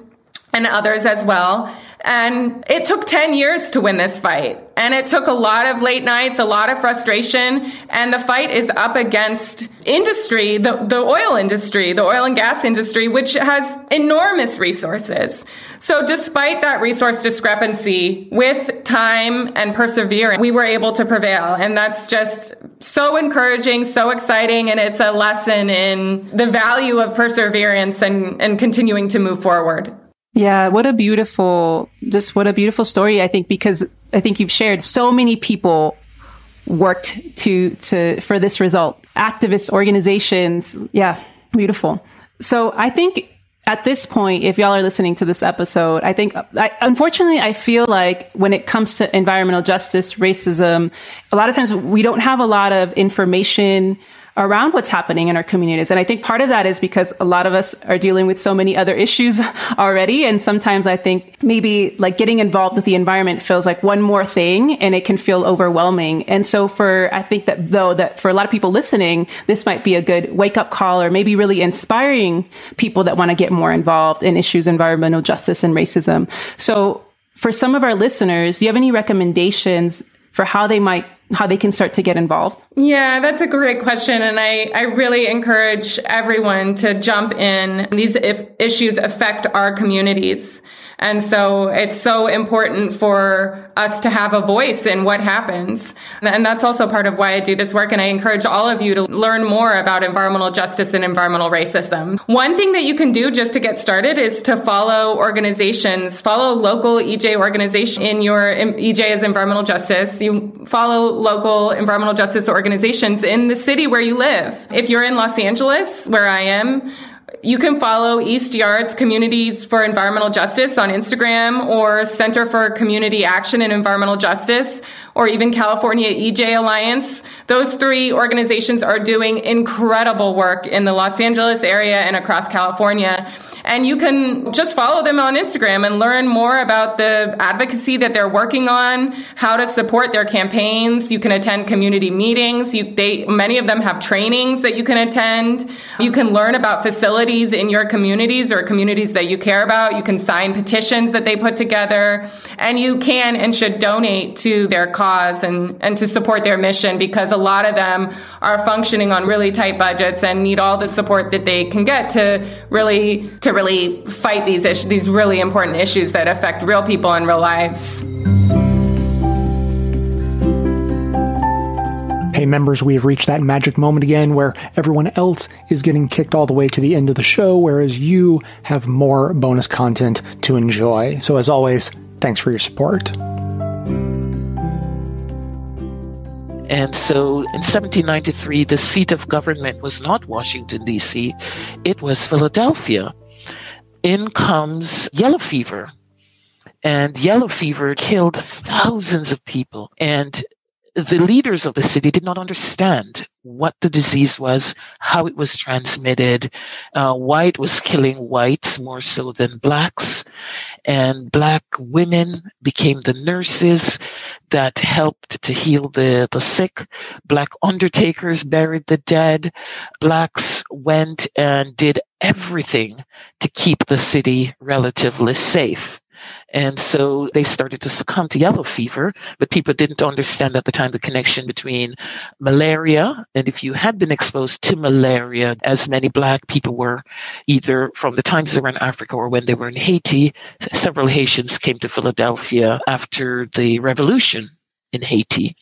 and others as well. And it took 10 years to win this fight. And it took a lot of late nights, a lot of frustration. And the fight is up against industry, the, the oil industry, the oil and gas industry, which has enormous resources. So despite that resource discrepancy, with time and perseverance, we were able to prevail. And that's just so encouraging, so exciting. And it's a lesson in the value of perseverance and, and continuing to move forward. Yeah, what a beautiful, just what a beautiful story. I think because I think you've shared so many people worked to, to, for this result. Activists, organizations. Yeah, beautiful. So I think at this point, if y'all are listening to this episode, I think, I, unfortunately, I feel like when it comes to environmental justice, racism, a lot of times we don't have a lot of information around what's happening in our communities. And I think part of that is because a lot of us are dealing with so many other issues already. And sometimes I think maybe like getting involved with the environment feels like one more thing and it can feel overwhelming. And so for, I think that though that for a lot of people listening, this might be a good wake up call or maybe really inspiring people that want to get more involved in issues environmental justice and racism. So for some of our listeners, do you have any recommendations for how they might how they can start to get involved? Yeah, that's a great question. And I, I really encourage everyone to jump in. These if issues affect our communities. And so it's so important for us to have a voice in what happens. And that's also part of why I do this work. And I encourage all of you to learn more about environmental justice and environmental racism. One thing that you can do just to get started is to follow organizations, follow local EJ organization in your EJ as environmental justice. You follow local environmental justice organizations in the city where you live. If you're in Los Angeles, where I am, you can follow East Yards Communities for Environmental Justice on Instagram or Center for Community Action and Environmental Justice or even California EJ Alliance. Those three organizations are doing incredible work in the Los Angeles area and across California. And you can just follow them on Instagram and learn more about the advocacy that they're working on, how to support their campaigns. You can attend community meetings. You, they, many of them have trainings that you can attend. You can learn about facilities in your communities or communities that you care about. You can sign petitions that they put together and you can and should donate to their cause and, and to support their mission because a lot of them are functioning on really tight budgets and need all the support that they can get to really, to really fight these issues, these really important issues that affect real people and real lives. Hey, members, we have reached that magic moment again where everyone else is getting kicked all the way to the end of the show, whereas you have more bonus content to enjoy. So, as always, thanks for your support. And so in 1793, the seat of government was not Washington, D.C., it was Philadelphia in comes yellow fever. And yellow fever killed thousands of people. And the leaders of the city did not understand what the disease was, how it was transmitted, uh, why it was killing whites more so than blacks. And black women became the nurses that helped to heal the, the sick. Black undertakers buried the dead. Blacks went and did everything to keep the city relatively safe. And so they started to succumb to yellow fever, but people didn't understand at the time the connection between malaria. And if you had been exposed to malaria, as many black people were, either from the times they were in Africa or when they were in Haiti, several Haitians came to Philadelphia after the revolution in Haiti.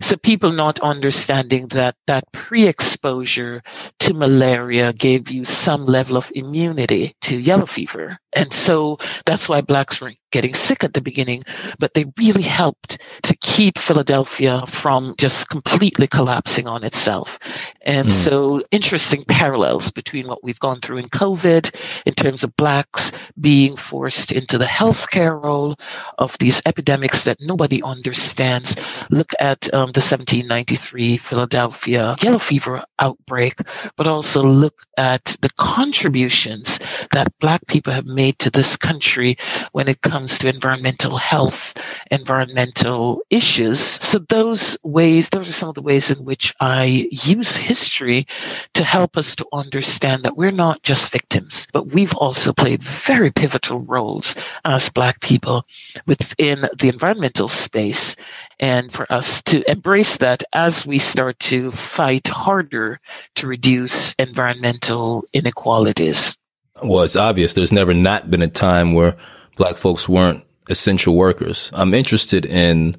So people not understanding that that pre-exposure to malaria gave you some level of immunity to yellow fever. And so that's why blacks were getting sick at the beginning, but they really helped to keep Philadelphia from just completely collapsing on itself. And mm. so interesting parallels between what we've gone through in COVID in terms of blacks being forced into the healthcare role of these epidemics that nobody understands. Look at um, the 1793 Philadelphia yellow fever outbreak, but also look at the contributions that black people have made to this country when it comes to environmental health, environmental issues. So those ways, those are some of the ways in which I use history to help us to understand that we're not just victims, but we've also played very pivotal roles as Black people within the environmental space. And for us to embrace that as we start to fight harder to reduce environmental inequalities. Well, it's obvious there's never not been a time where Black folks weren't essential workers. I'm interested in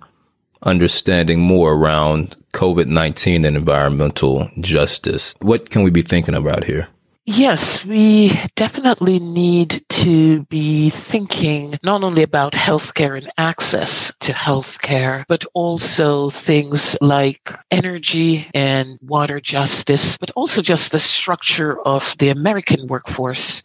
understanding more around COVID 19 and environmental justice. What can we be thinking about here? Yes, we definitely need to be thinking not only about healthcare and access to healthcare, but also things like energy and water justice, but also just the structure of the American workforce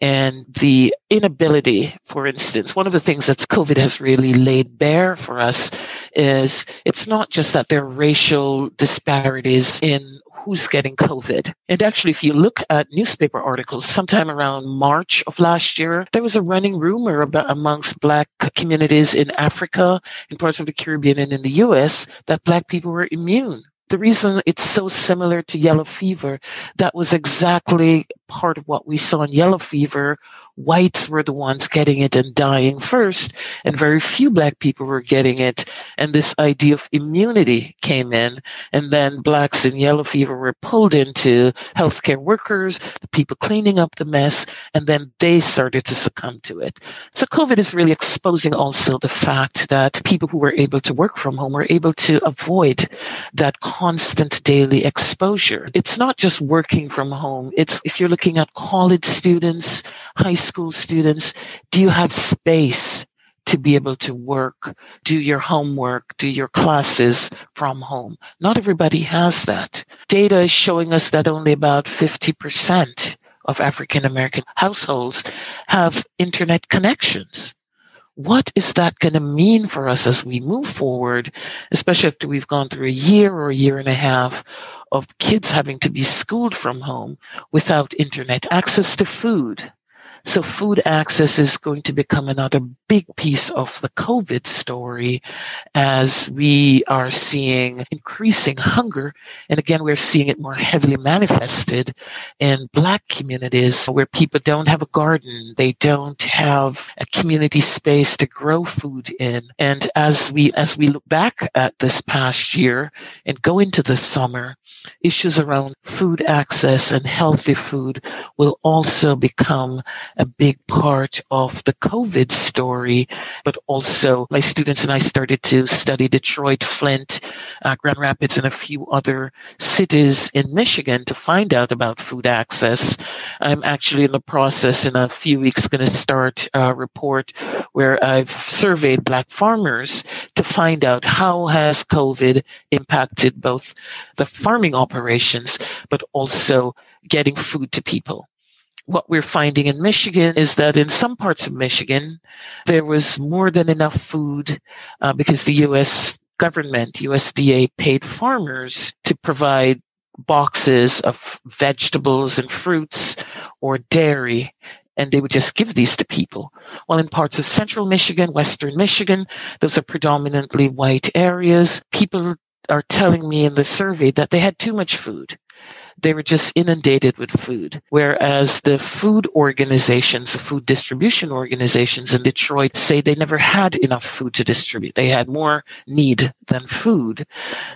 and the inability, for instance, one of the things that COVID has really laid bare for us is it's not just that there are racial disparities in who's getting COVID. And actually, if you look at newspaper articles, sometime around March of last year, there was a running rumor about amongst Black communities in Africa, in parts of the Caribbean, and in the US that Black people were immune the reason it's so similar to yellow fever, that was exactly part of what we saw in yellow fever whites were the ones getting it and dying first, and very few black people were getting it. And this idea of immunity came in, and then blacks in yellow fever were pulled into healthcare workers, the people cleaning up the mess, and then they started to succumb to it. So COVID is really exposing also the fact that people who were able to work from home were able to avoid that constant daily exposure. It's not just working from home. It's if you're looking at college students, high school students, do you have space to be able to work, do your homework, do your classes from home? Not everybody has that. Data is showing us that only about 50% of African American households have internet connections. What is that going to mean for us as we move forward, especially after we've gone through a year or a year and a half of kids having to be schooled from home without internet access to food, so food access is going to become another big piece of the COVID story as we are seeing increasing hunger. And again, we're seeing it more heavily manifested in Black communities where people don't have a garden. They don't have a community space to grow food in. And as we, as we look back at this past year and go into the summer, issues around food access and healthy food will also become a big part of the COVID story, but also my students and I started to study Detroit, Flint, uh, Grand Rapids, and a few other cities in Michigan to find out about food access. I'm actually in the process in a few weeks going to start a report where I've surveyed Black farmers to find out how has COVID impacted both the farming operations, but also getting food to people what we're finding in Michigan is that in some parts of Michigan, there was more than enough food uh, because the U.S. government, USDA, paid farmers to provide boxes of vegetables and fruits or dairy. And they would just give these to people. While in parts of central Michigan, western Michigan, those are predominantly white areas, people are telling me in the survey that they had too much food they were just inundated with food. Whereas the food organizations, the food distribution organizations in Detroit say they never had enough food to distribute. They had more need than food.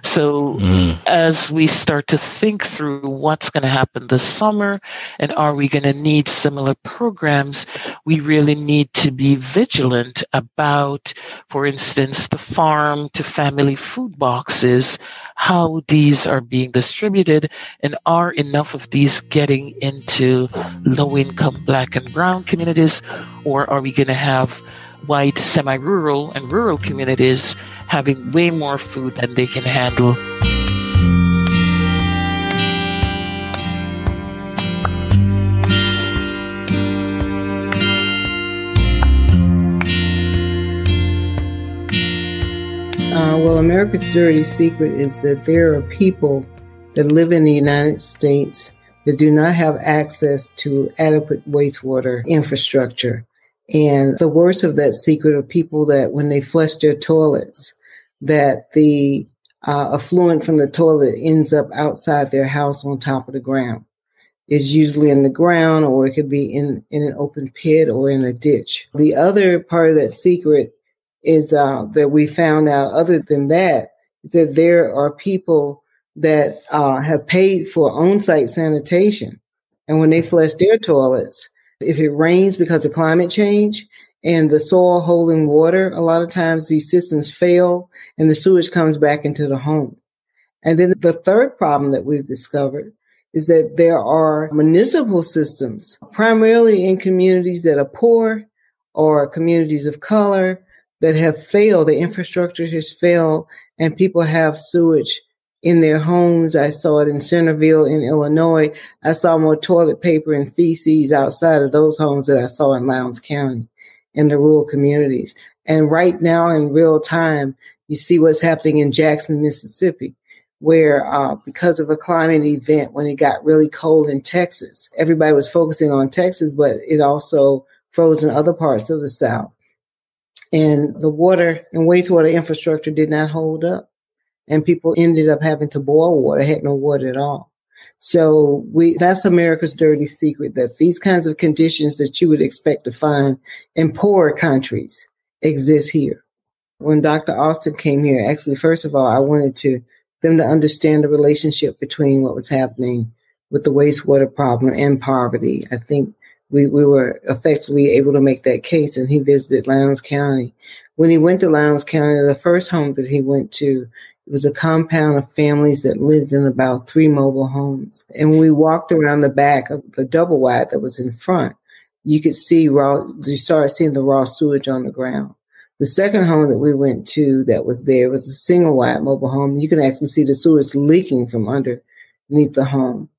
So mm. as we start to think through what's going to happen this summer and are we going to need similar programs, we really need to be vigilant about, for instance, the farm to family food boxes, how these are being distributed and are enough of these getting into low income black and brown communities? Or are we going to have white semi-rural and rural communities having way more food than they can handle Uh, well, America's dirty secret is that there are people that live in the United States that do not have access to adequate wastewater infrastructure. And the worst of that secret are people that when they flush their toilets, that the uh, effluent from the toilet ends up outside their house on top of the ground. It's usually in the ground or it could be in, in an open pit or in a ditch. The other part of that secret is uh, that we found out, other than that, is that there are people that uh, have paid for on site sanitation. And when they flush their toilets, if it rains because of climate change and the soil holding water, a lot of times these systems fail and the sewage comes back into the home. And then the third problem that we've discovered is that there are municipal systems, primarily in communities that are poor or communities of color that have failed. The infrastructure has failed and people have sewage in their homes. I saw it in Centreville in Illinois. I saw more toilet paper and feces outside of those homes that I saw in Lowndes County in the rural communities. And right now in real time, you see what's happening in Jackson, Mississippi where uh, because of a climate event when it got really cold in Texas, everybody was focusing on Texas, but it also froze in other parts of the South. And the water and wastewater infrastructure did not hold up. And people ended up having to boil water, had no water at all. So we that's America's dirty secret that these kinds of conditions that you would expect to find in poorer countries exist here. When Dr. Alston came here, actually, first of all, I wanted to them to understand the relationship between what was happening with the wastewater problem and poverty. I think we, we were effectively able to make that case and he visited Lowndes County. When he went to Lowndes County, the first home that he went to it was a compound of families that lived in about three mobile homes. And when we walked around the back of the double wide that was in front, you could see raw, you started seeing the raw sewage on the ground. The second home that we went to that was there was a single wide mobile home. You can actually see the sewage leaking from underneath the home.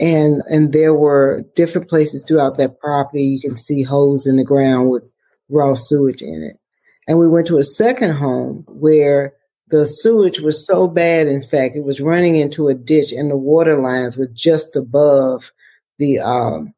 And and there were different places throughout that property. You can see holes in the ground with raw sewage in it. And we went to a second home where the sewage was so bad, in fact, it was running into a ditch and the water lines were just above the um,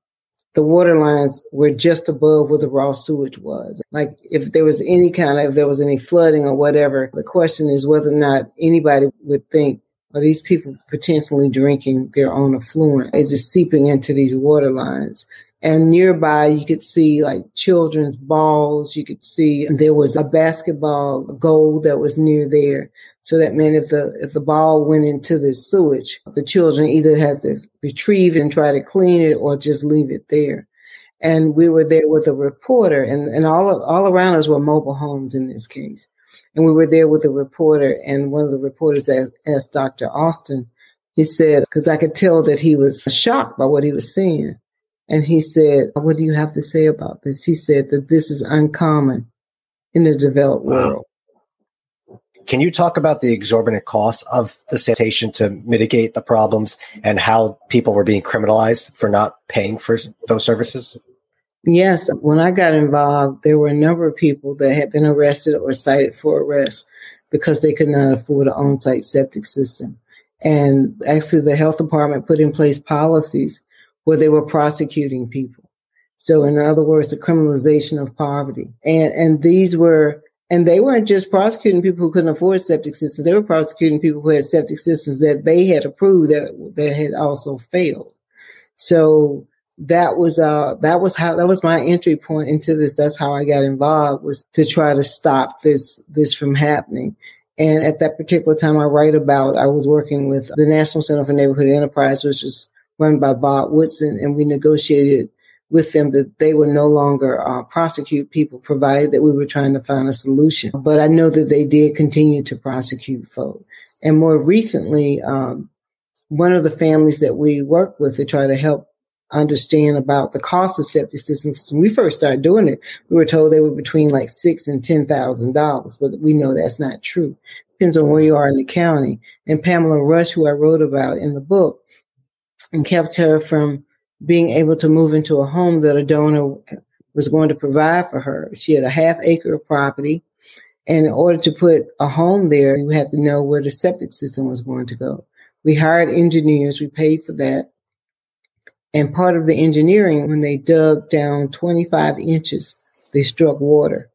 the water lines were just above where the raw sewage was. Like if there was any kind of, if there was any flooding or whatever, the question is whether or not anybody would think, are these people potentially drinking their own effluent? Is it seeping into these water lines? And nearby, you could see like children's balls. You could see there was a basketball goal that was near there. So that meant if the if the ball went into the sewage, the children either had to retrieve and try to clean it or just leave it there. And we were there with a reporter, and, and all all around us were mobile homes in this case. And we were there with a reporter, and one of the reporters asked Dr. Alston. He said, because I could tell that he was shocked by what he was seeing. And he said, What do you have to say about this? He said that this is uncommon in the developed wow. world. Can you talk about the exorbitant costs of the sanitation to mitigate the problems and how people were being criminalized for not paying for those services? Yes. When I got involved, there were a number of people that had been arrested or cited for arrest because they could not afford an on site septic system. And actually, the health department put in place policies where they were prosecuting people. So in other words, the criminalization of poverty. And and these were and they weren't just prosecuting people who couldn't afford septic systems. They were prosecuting people who had septic systems that they had approved that that had also failed. So that was uh that was how that was my entry point into this. That's how I got involved was to try to stop this this from happening. And at that particular time I write about I was working with the National Center for Neighborhood Enterprise, which is run by Bob Woodson, and we negotiated with them that they would no longer uh, prosecute people, provided that we were trying to find a solution. But I know that they did continue to prosecute folks. And more recently, um, one of the families that we worked with to try to help understand about the cost of septic systems. When we first started doing it, we were told they were between like six and ten thousand dollars, but we know that's not true. Depends on where you are in the county. And Pamela Rush, who I wrote about in the book, and kept her from being able to move into a home that a donor was going to provide for her. She had a half acre of property. And in order to put a home there, you had to know where the septic system was going to go. We hired engineers, we paid for that. And part of the engineering, when they dug down 25 inches, they struck water.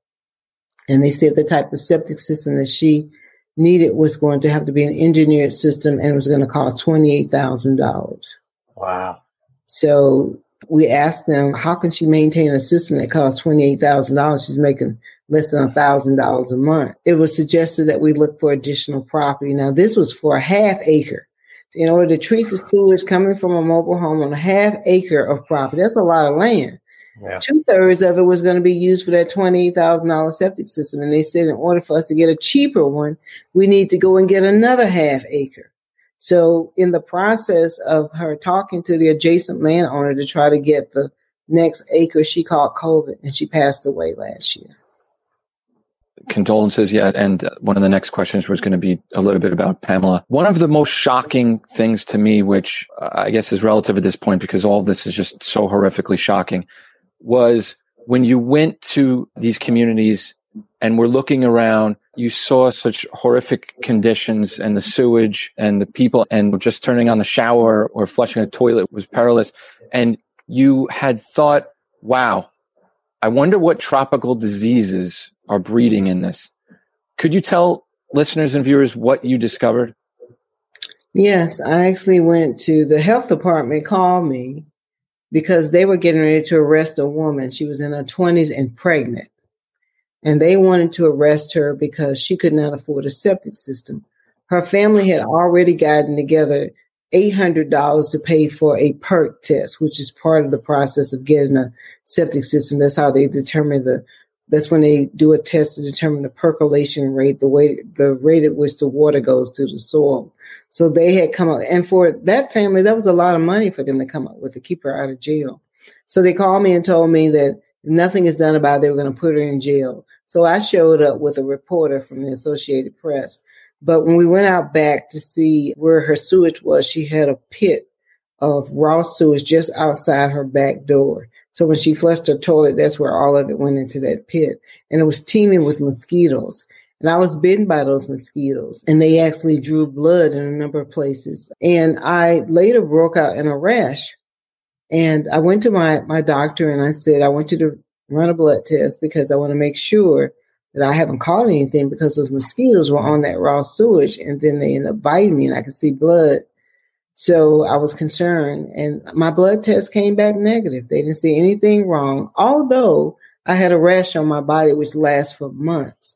And they said the type of septic system that she needed was going to have to be an engineered system and it was going to cost $28,000. Wow. So we asked them, how can she maintain a system that costs $28,000? She's making less than $1,000 a month. It was suggested that we look for additional property. Now, this was for a half acre. In order to treat the sewage coming from a mobile home on a half acre of property, that's a lot of land. Yeah. Two thirds of it was going to be used for that $28,000 septic system. And they said, in order for us to get a cheaper one, we need to go and get another half acre. So, in the process of her talking to the adjacent landowner to try to get the next acre, she caught COVID and she passed away last year. Condolences, yeah. And one of the next questions was going to be a little bit about Pamela. One of the most shocking things to me, which I guess is relative at this point because all this is just so horrifically shocking, was when you went to these communities and we're looking around, you saw such horrific conditions and the sewage and the people and just turning on the shower or flushing a toilet was perilous. And you had thought, wow, I wonder what tropical diseases are breeding in this. Could you tell listeners and viewers what you discovered? Yes, I actually went to the health department, called me because they were getting ready to arrest a woman. She was in her 20s and pregnant and they wanted to arrest her because she could not afford a septic system. Her family had already gotten together $800 to pay for a PERC test, which is part of the process of getting a septic system. That's how they determine the, that's when they do a test to determine the percolation rate, the way, the rate at which the water goes through the soil. So they had come up, and for that family, that was a lot of money for them to come up with to keep her out of jail. So they called me and told me that nothing is done about it. They were going to put her in jail. So I showed up with a reporter from the Associated Press. But when we went out back to see where her sewage was, she had a pit of raw sewage just outside her back door. So when she flushed her toilet, that's where all of it went into that pit. And it was teeming with mosquitoes. And I was bitten by those mosquitoes and they actually drew blood in a number of places. And I later broke out in a rash and I went to my, my doctor and I said, I want you to run a blood test because I want to make sure that I haven't caught anything because those mosquitoes were on that raw sewage and then they ended up biting me and I could see blood. So I was concerned and my blood test came back negative. They didn't see anything wrong, although I had a rash on my body which lasts for months.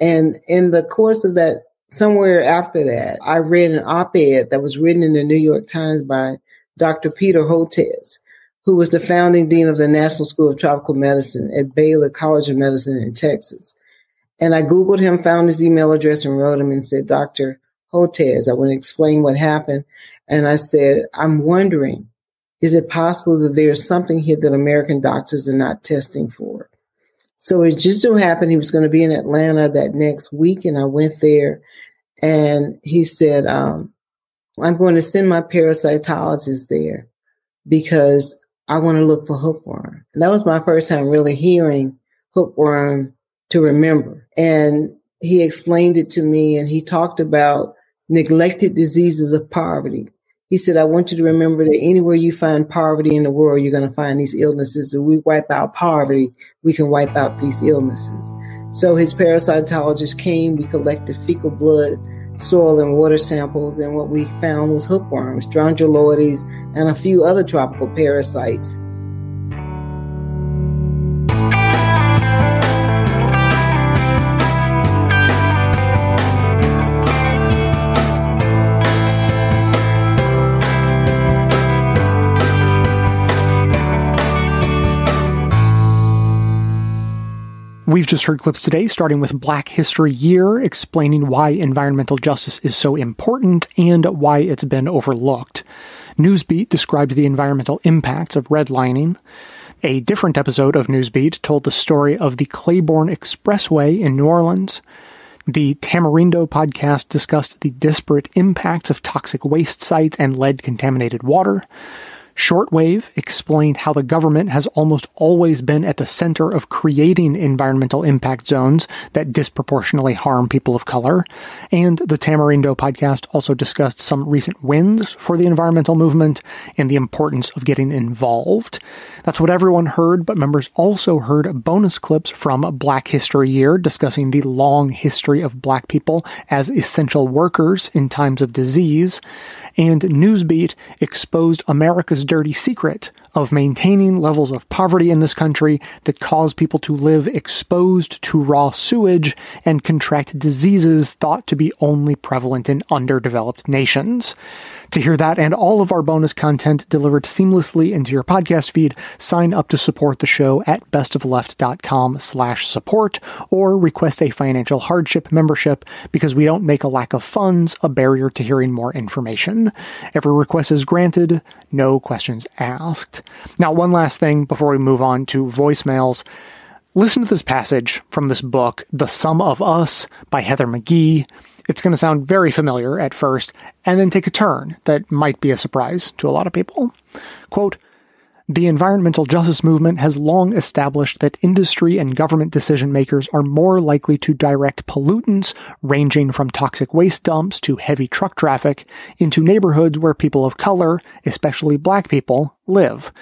And in the course of that, somewhere after that, I read an op ed that was written in the New York Times by Dr. Peter Hotez, who was the founding dean of the National School of Tropical Medicine at Baylor College of Medicine in Texas. And I Googled him, found his email address, and wrote him and said, Dr. Hotez, I want to explain what happened. And I said, I'm wondering, is it possible that there's something here that American doctors are not testing for? So it just so happened he was going to be in Atlanta that next week, and I went there, and he said, um, I'm going to send my parasitologist there because I want to look for hookworm. And that was my first time really hearing hookworm to remember. And he explained it to me and he talked about neglected diseases of poverty. He said, I want you to remember that anywhere you find poverty in the world, you're going to find these illnesses. If we wipe out poverty, we can wipe out these illnesses. So his parasitologist came, we collected fecal blood soil and water samples, and what we found was hookworms, strongyloides, and a few other tropical parasites. We've just heard clips today, starting with Black History Year, explaining why environmental justice is so important and why it's been overlooked. Newsbeat described the environmental impacts of redlining. A different episode of Newsbeat told the story of the Claiborne Expressway in New Orleans. The Tamarindo podcast discussed the disparate impacts of toxic waste sites and lead contaminated water. Shortwave explained how the government has almost always been at the center of creating environmental impact zones that disproportionately harm people of color. And the Tamarindo podcast also discussed some recent wins for the environmental movement and the importance of getting involved. That's what everyone heard, but members also heard bonus clips from Black History Year discussing the long history of black people as essential workers in times of disease and Newsbeat exposed America's dirty secret of maintaining levels of poverty in this country that cause people to live exposed to raw sewage and contract diseases thought to be only prevalent in underdeveloped nations. To hear that and all of our bonus content delivered seamlessly into your podcast feed, sign up to support the show at bestofleft.com slash support or request a financial hardship membership because we don't make a lack of funds a barrier to hearing more information. Every request is granted, no questions asked. Now, one last thing before we move on to voicemails. Listen to this passage from this book, The Sum of Us by Heather McGhee. It's going to sound very familiar at first and then take a turn that might be a surprise to a lot of people. Quote, the environmental justice movement has long established that industry and government decision makers are more likely to direct pollutants, ranging from toxic waste dumps to heavy truck traffic, into neighborhoods where people of color, especially black people, live.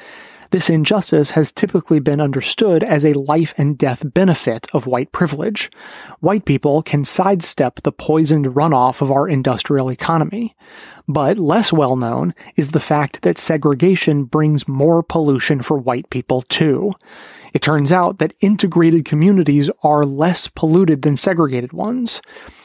This injustice has typically been understood as a life and death benefit of white privilege. White people can sidestep the poisoned runoff of our industrial economy. But less well known is the fact that segregation brings more pollution for white people too. It turns out that integrated communities are less polluted than segregated ones.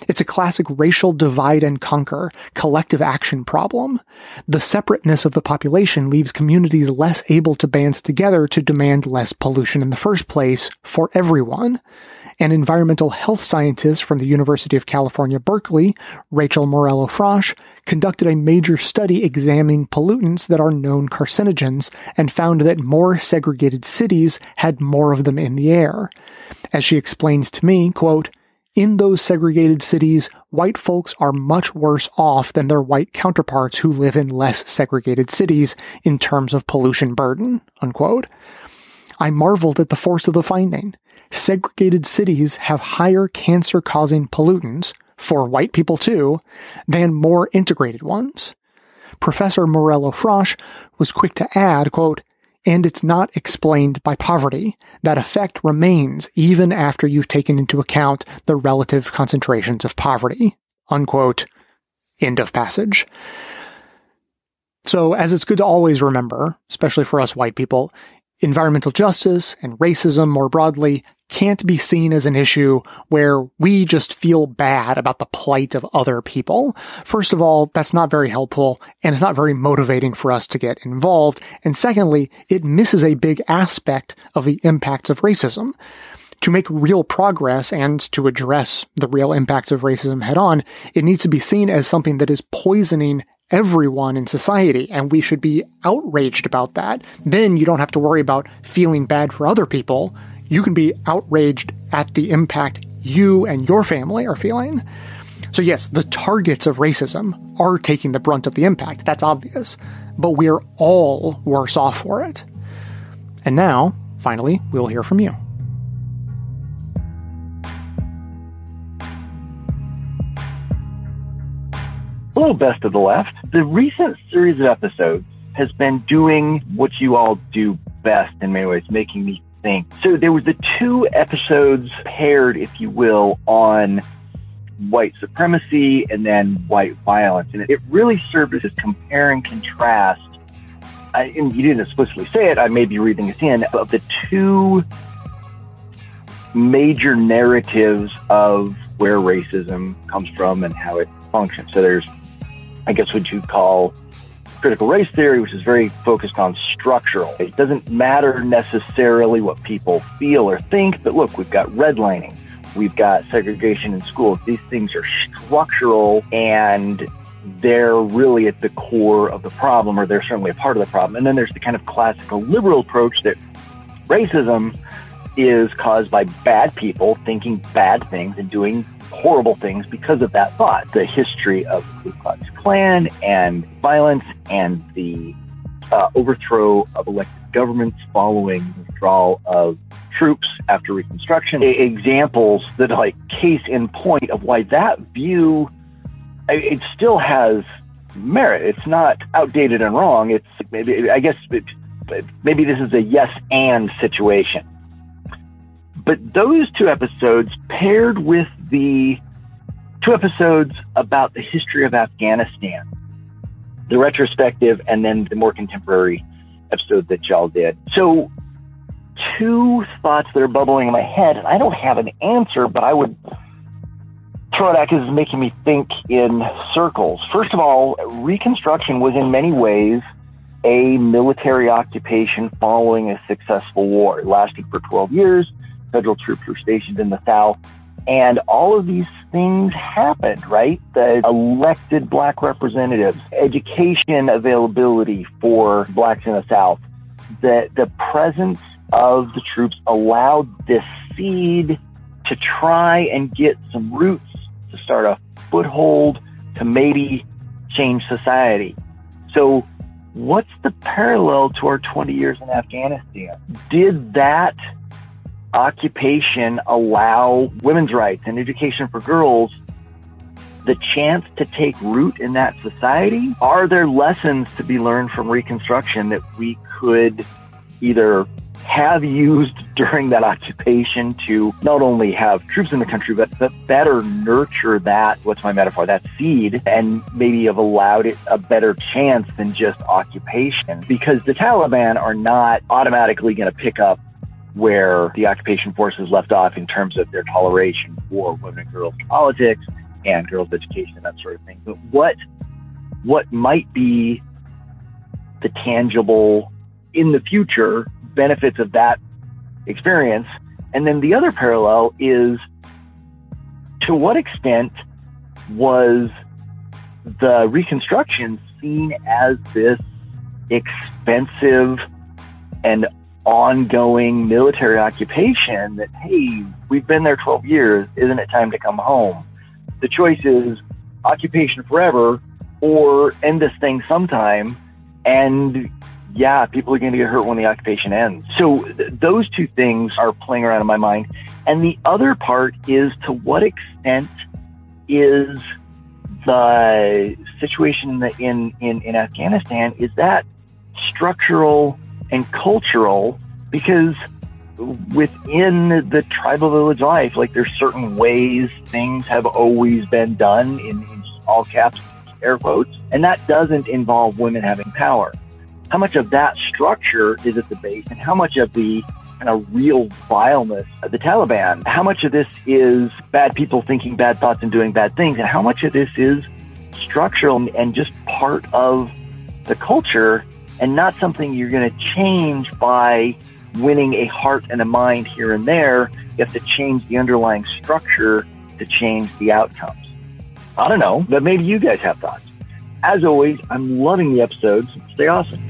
It's a classic racial divide and conquer, collective action problem. The separateness of the population leaves communities less able to band together to demand less pollution in the first place for everyone an environmental health scientist from the University of California, Berkeley, Rachel Morello Frosch, conducted a major study examining pollutants that are known carcinogens and found that more segregated cities had more of them in the air. As she explains to me, quote, in those segregated cities, white folks are much worse off than their white counterparts who live in less segregated cities in terms of pollution burden. Unquote. I marveled at the force of the finding segregated cities have higher cancer causing pollutants, for white people too, than more integrated ones. Professor Morello Frosch was quick to add, quote, and it's not explained by poverty. That effect remains even after you've taken into account the relative concentrations of poverty. Unquote. End of passage. So, as it's good to always remember, especially for us white people, environmental justice and racism more broadly can't be seen as an issue where we just feel bad about the plight of other people. First of all, that's not very helpful and it's not very motivating for us to get involved. And secondly, it misses a big aspect of the impacts of racism. To make real progress and to address the real impacts of racism head on, it needs to be seen as something that is poisoning everyone in society, and we should be outraged about that. Then you don't have to worry about feeling bad for other people. You can be outraged at the impact you and your family are feeling. So, yes, the targets of racism are taking the brunt of the impact. That's obvious. But we're all worse off for it. And now, finally, we'll hear from you. Hello, Best of the Left. The recent series of episodes has been doing what you all do best in many ways, making me think. So there was the two episodes paired, if you will, on white supremacy and then white violence. And it really served as a compare and contrast. I, and you didn't explicitly say it, I may be reading this in, of the two major narratives of where racism comes from and how it functions. So there's I guess what you'd call critical race theory, which is very focused on structural. It doesn't matter necessarily what people feel or think, but look, we've got redlining, we've got segregation in schools. These things are structural and they're really at the core of the problem, or they're certainly a part of the problem. And then there's the kind of classical liberal approach that racism is caused by bad people thinking bad things and doing horrible things because of that thought. The history of Ku Klux Klan and violence and the uh, overthrow of elected governments following withdrawal of troops after Reconstruction. Examples that, like, case in point of why that view it still has merit. It's not outdated and wrong. It's maybe I guess it, maybe this is a yes and situation. But those two episodes paired with the two episodes about the history of Afghanistan, the retrospective and then the more contemporary episode that y'all did. So, two thoughts that are bubbling in my head, and I don't have an answer, but I would throw it out because it's making me think in circles. First of all, Reconstruction was in many ways a military occupation following a successful war. It lasted for 12 years. Federal troops were stationed in the South. And all of these things happened, right? The elected black representatives, education availability for blacks in the South, the, the presence of the troops allowed this seed to try and get some roots to start a foothold to maybe change society. So what's the parallel to our 20 years in Afghanistan? Did that occupation allow women's rights and education for girls the chance to take root in that society? Are there lessons to be learned from Reconstruction that we could either have used during that occupation to not only have troops in the country, but, but better nurture that, what's my metaphor, that seed, and maybe have allowed it a better chance than just occupation. Because the Taliban are not automatically going to pick up where the occupation forces left off in terms of their toleration for women and girls politics and girls' education and that sort of thing. But what what might be the tangible in the future benefits of that experience? And then the other parallel is to what extent was the reconstruction seen as this expensive and ongoing military occupation that, hey, we've been there 12 years. Isn't it time to come home? The choice is occupation forever or end this thing sometime. And yeah, people are going to get hurt when the occupation ends. So th- those two things are playing around in my mind. And the other part is to what extent is the situation in, the, in, in, in Afghanistan, is that structural and cultural because within the tribal village life, like there's certain ways things have always been done in, in all caps, air quotes, and that doesn't involve women having power. How much of that structure is at the base, and how much of the kind of real vileness of the Taliban? How much of this is bad people thinking bad thoughts and doing bad things, and how much of this is structural and just part of the culture and not something you're going to change by winning a heart and a mind here and there. You have to change the underlying structure to change the outcomes. I don't know, but maybe you guys have thoughts. As always, I'm loving the episodes. Stay awesome.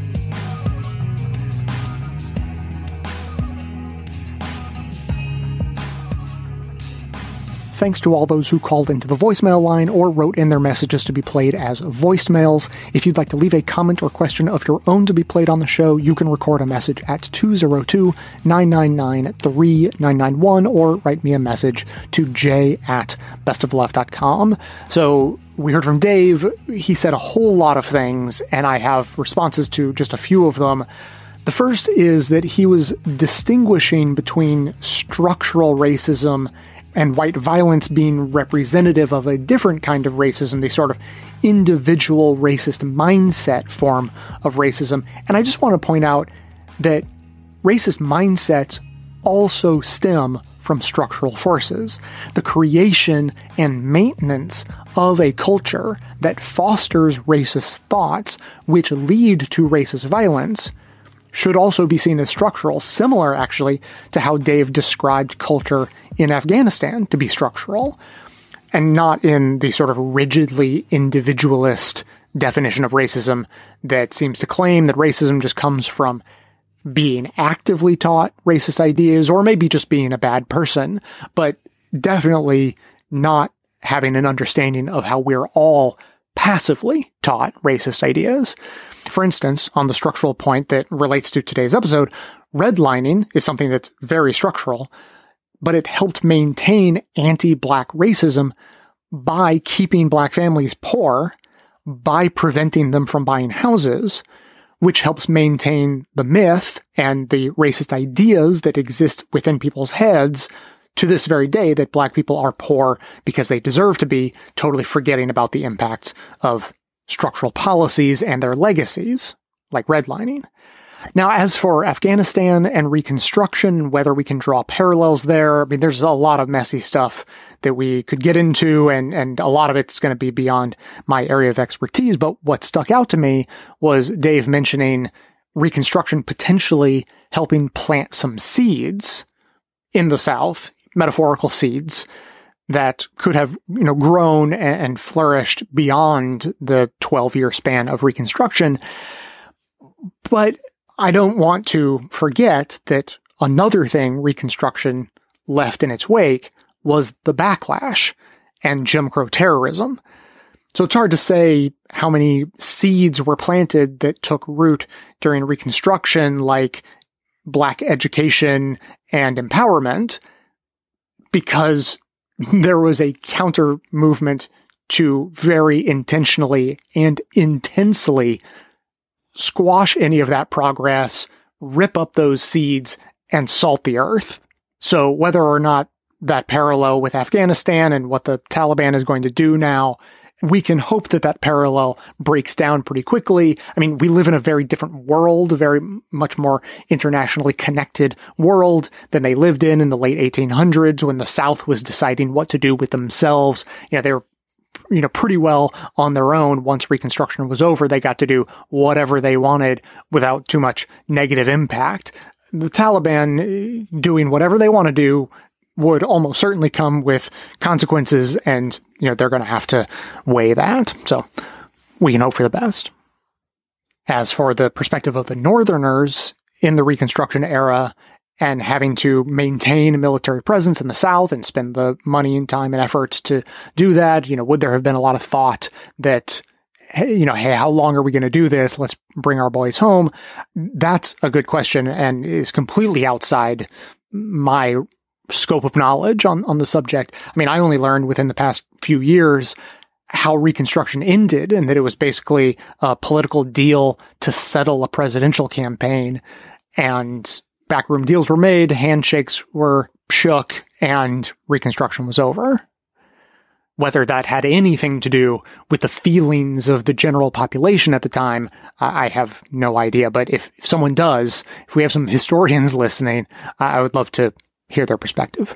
Thanks to all those who called into the voicemail line or wrote in their messages to be played as voicemails. If you'd like to leave a comment or question of your own to be played on the show, you can record a message at 202 999 3991 or write me a message to j at bestoftheleft.com. So we heard from Dave. He said a whole lot of things, and I have responses to just a few of them. The first is that he was distinguishing between structural racism and white violence being representative of a different kind of racism, the sort of individual racist mindset form of racism. And I just want to point out that racist mindsets also stem from structural forces. The creation and maintenance of a culture that fosters racist thoughts, which lead to racist violence, should also be seen as structural, similar actually to how Dave described culture in Afghanistan to be structural, and not in the sort of rigidly individualist definition of racism that seems to claim that racism just comes from being actively taught racist ideas or maybe just being a bad person, but definitely not having an understanding of how we're all passively taught racist ideas. For instance, on the structural point that relates to today's episode, redlining is something that's very structural, but it helped maintain anti black racism by keeping black families poor, by preventing them from buying houses, which helps maintain the myth and the racist ideas that exist within people's heads to this very day that black people are poor because they deserve to be, totally forgetting about the impacts of structural policies and their legacies, like redlining. Now, as for Afghanistan and Reconstruction, whether we can draw parallels there, I mean, there's a lot of messy stuff that we could get into, and, and a lot of it's going to be beyond my area of expertise. But what stuck out to me was Dave mentioning Reconstruction potentially helping plant some seeds in the South, metaphorical seeds that could have, you know, grown and flourished beyond the 12 year span of Reconstruction. But I don't want to forget that another thing Reconstruction left in its wake was the backlash and Jim Crow terrorism. So it's hard to say how many seeds were planted that took root during Reconstruction, like black education and empowerment, because there was a counter movement to very intentionally and intensely squash any of that progress, rip up those seeds, and salt the earth. So whether or not that parallel with Afghanistan and what the Taliban is going to do now we can hope that that parallel breaks down pretty quickly. I mean, we live in a very different world, a very much more internationally connected world than they lived in in the late 1800s when the South was deciding what to do with themselves. You know, they were you know, pretty well on their own once Reconstruction was over. They got to do whatever they wanted without too much negative impact. The Taliban eh, doing whatever they want to do would almost certainly come with consequences and, you know, they're going to have to weigh that. So we can hope for the best. As for the perspective of the Northerners in the Reconstruction era and having to maintain a military presence in the South and spend the money and time and effort to do that, you know, would there have been a lot of thought that, hey, you know, hey, how long are we going to do this? Let's bring our boys home. That's a good question and is completely outside my scope of knowledge on, on the subject. I mean, I only learned within the past few years how Reconstruction ended and that it was basically a political deal to settle a presidential campaign. And backroom deals were made, handshakes were shook, and Reconstruction was over. Whether that had anything to do with the feelings of the general population at the time, I have no idea. But if, if someone does, if we have some historians listening, I would love to hear their perspective.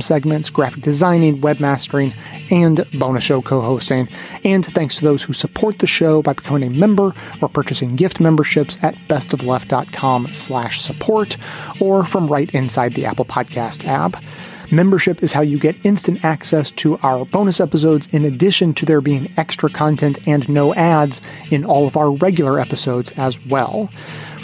segments, graphic designing, webmastering, and bonus show co-hosting. And thanks to those who support the show by becoming a member or purchasing gift memberships at bestofleft.com slash support or from right inside the Apple Podcast app. Membership is how you get instant access to our bonus episodes in addition to there being extra content and no ads in all of our regular episodes as well.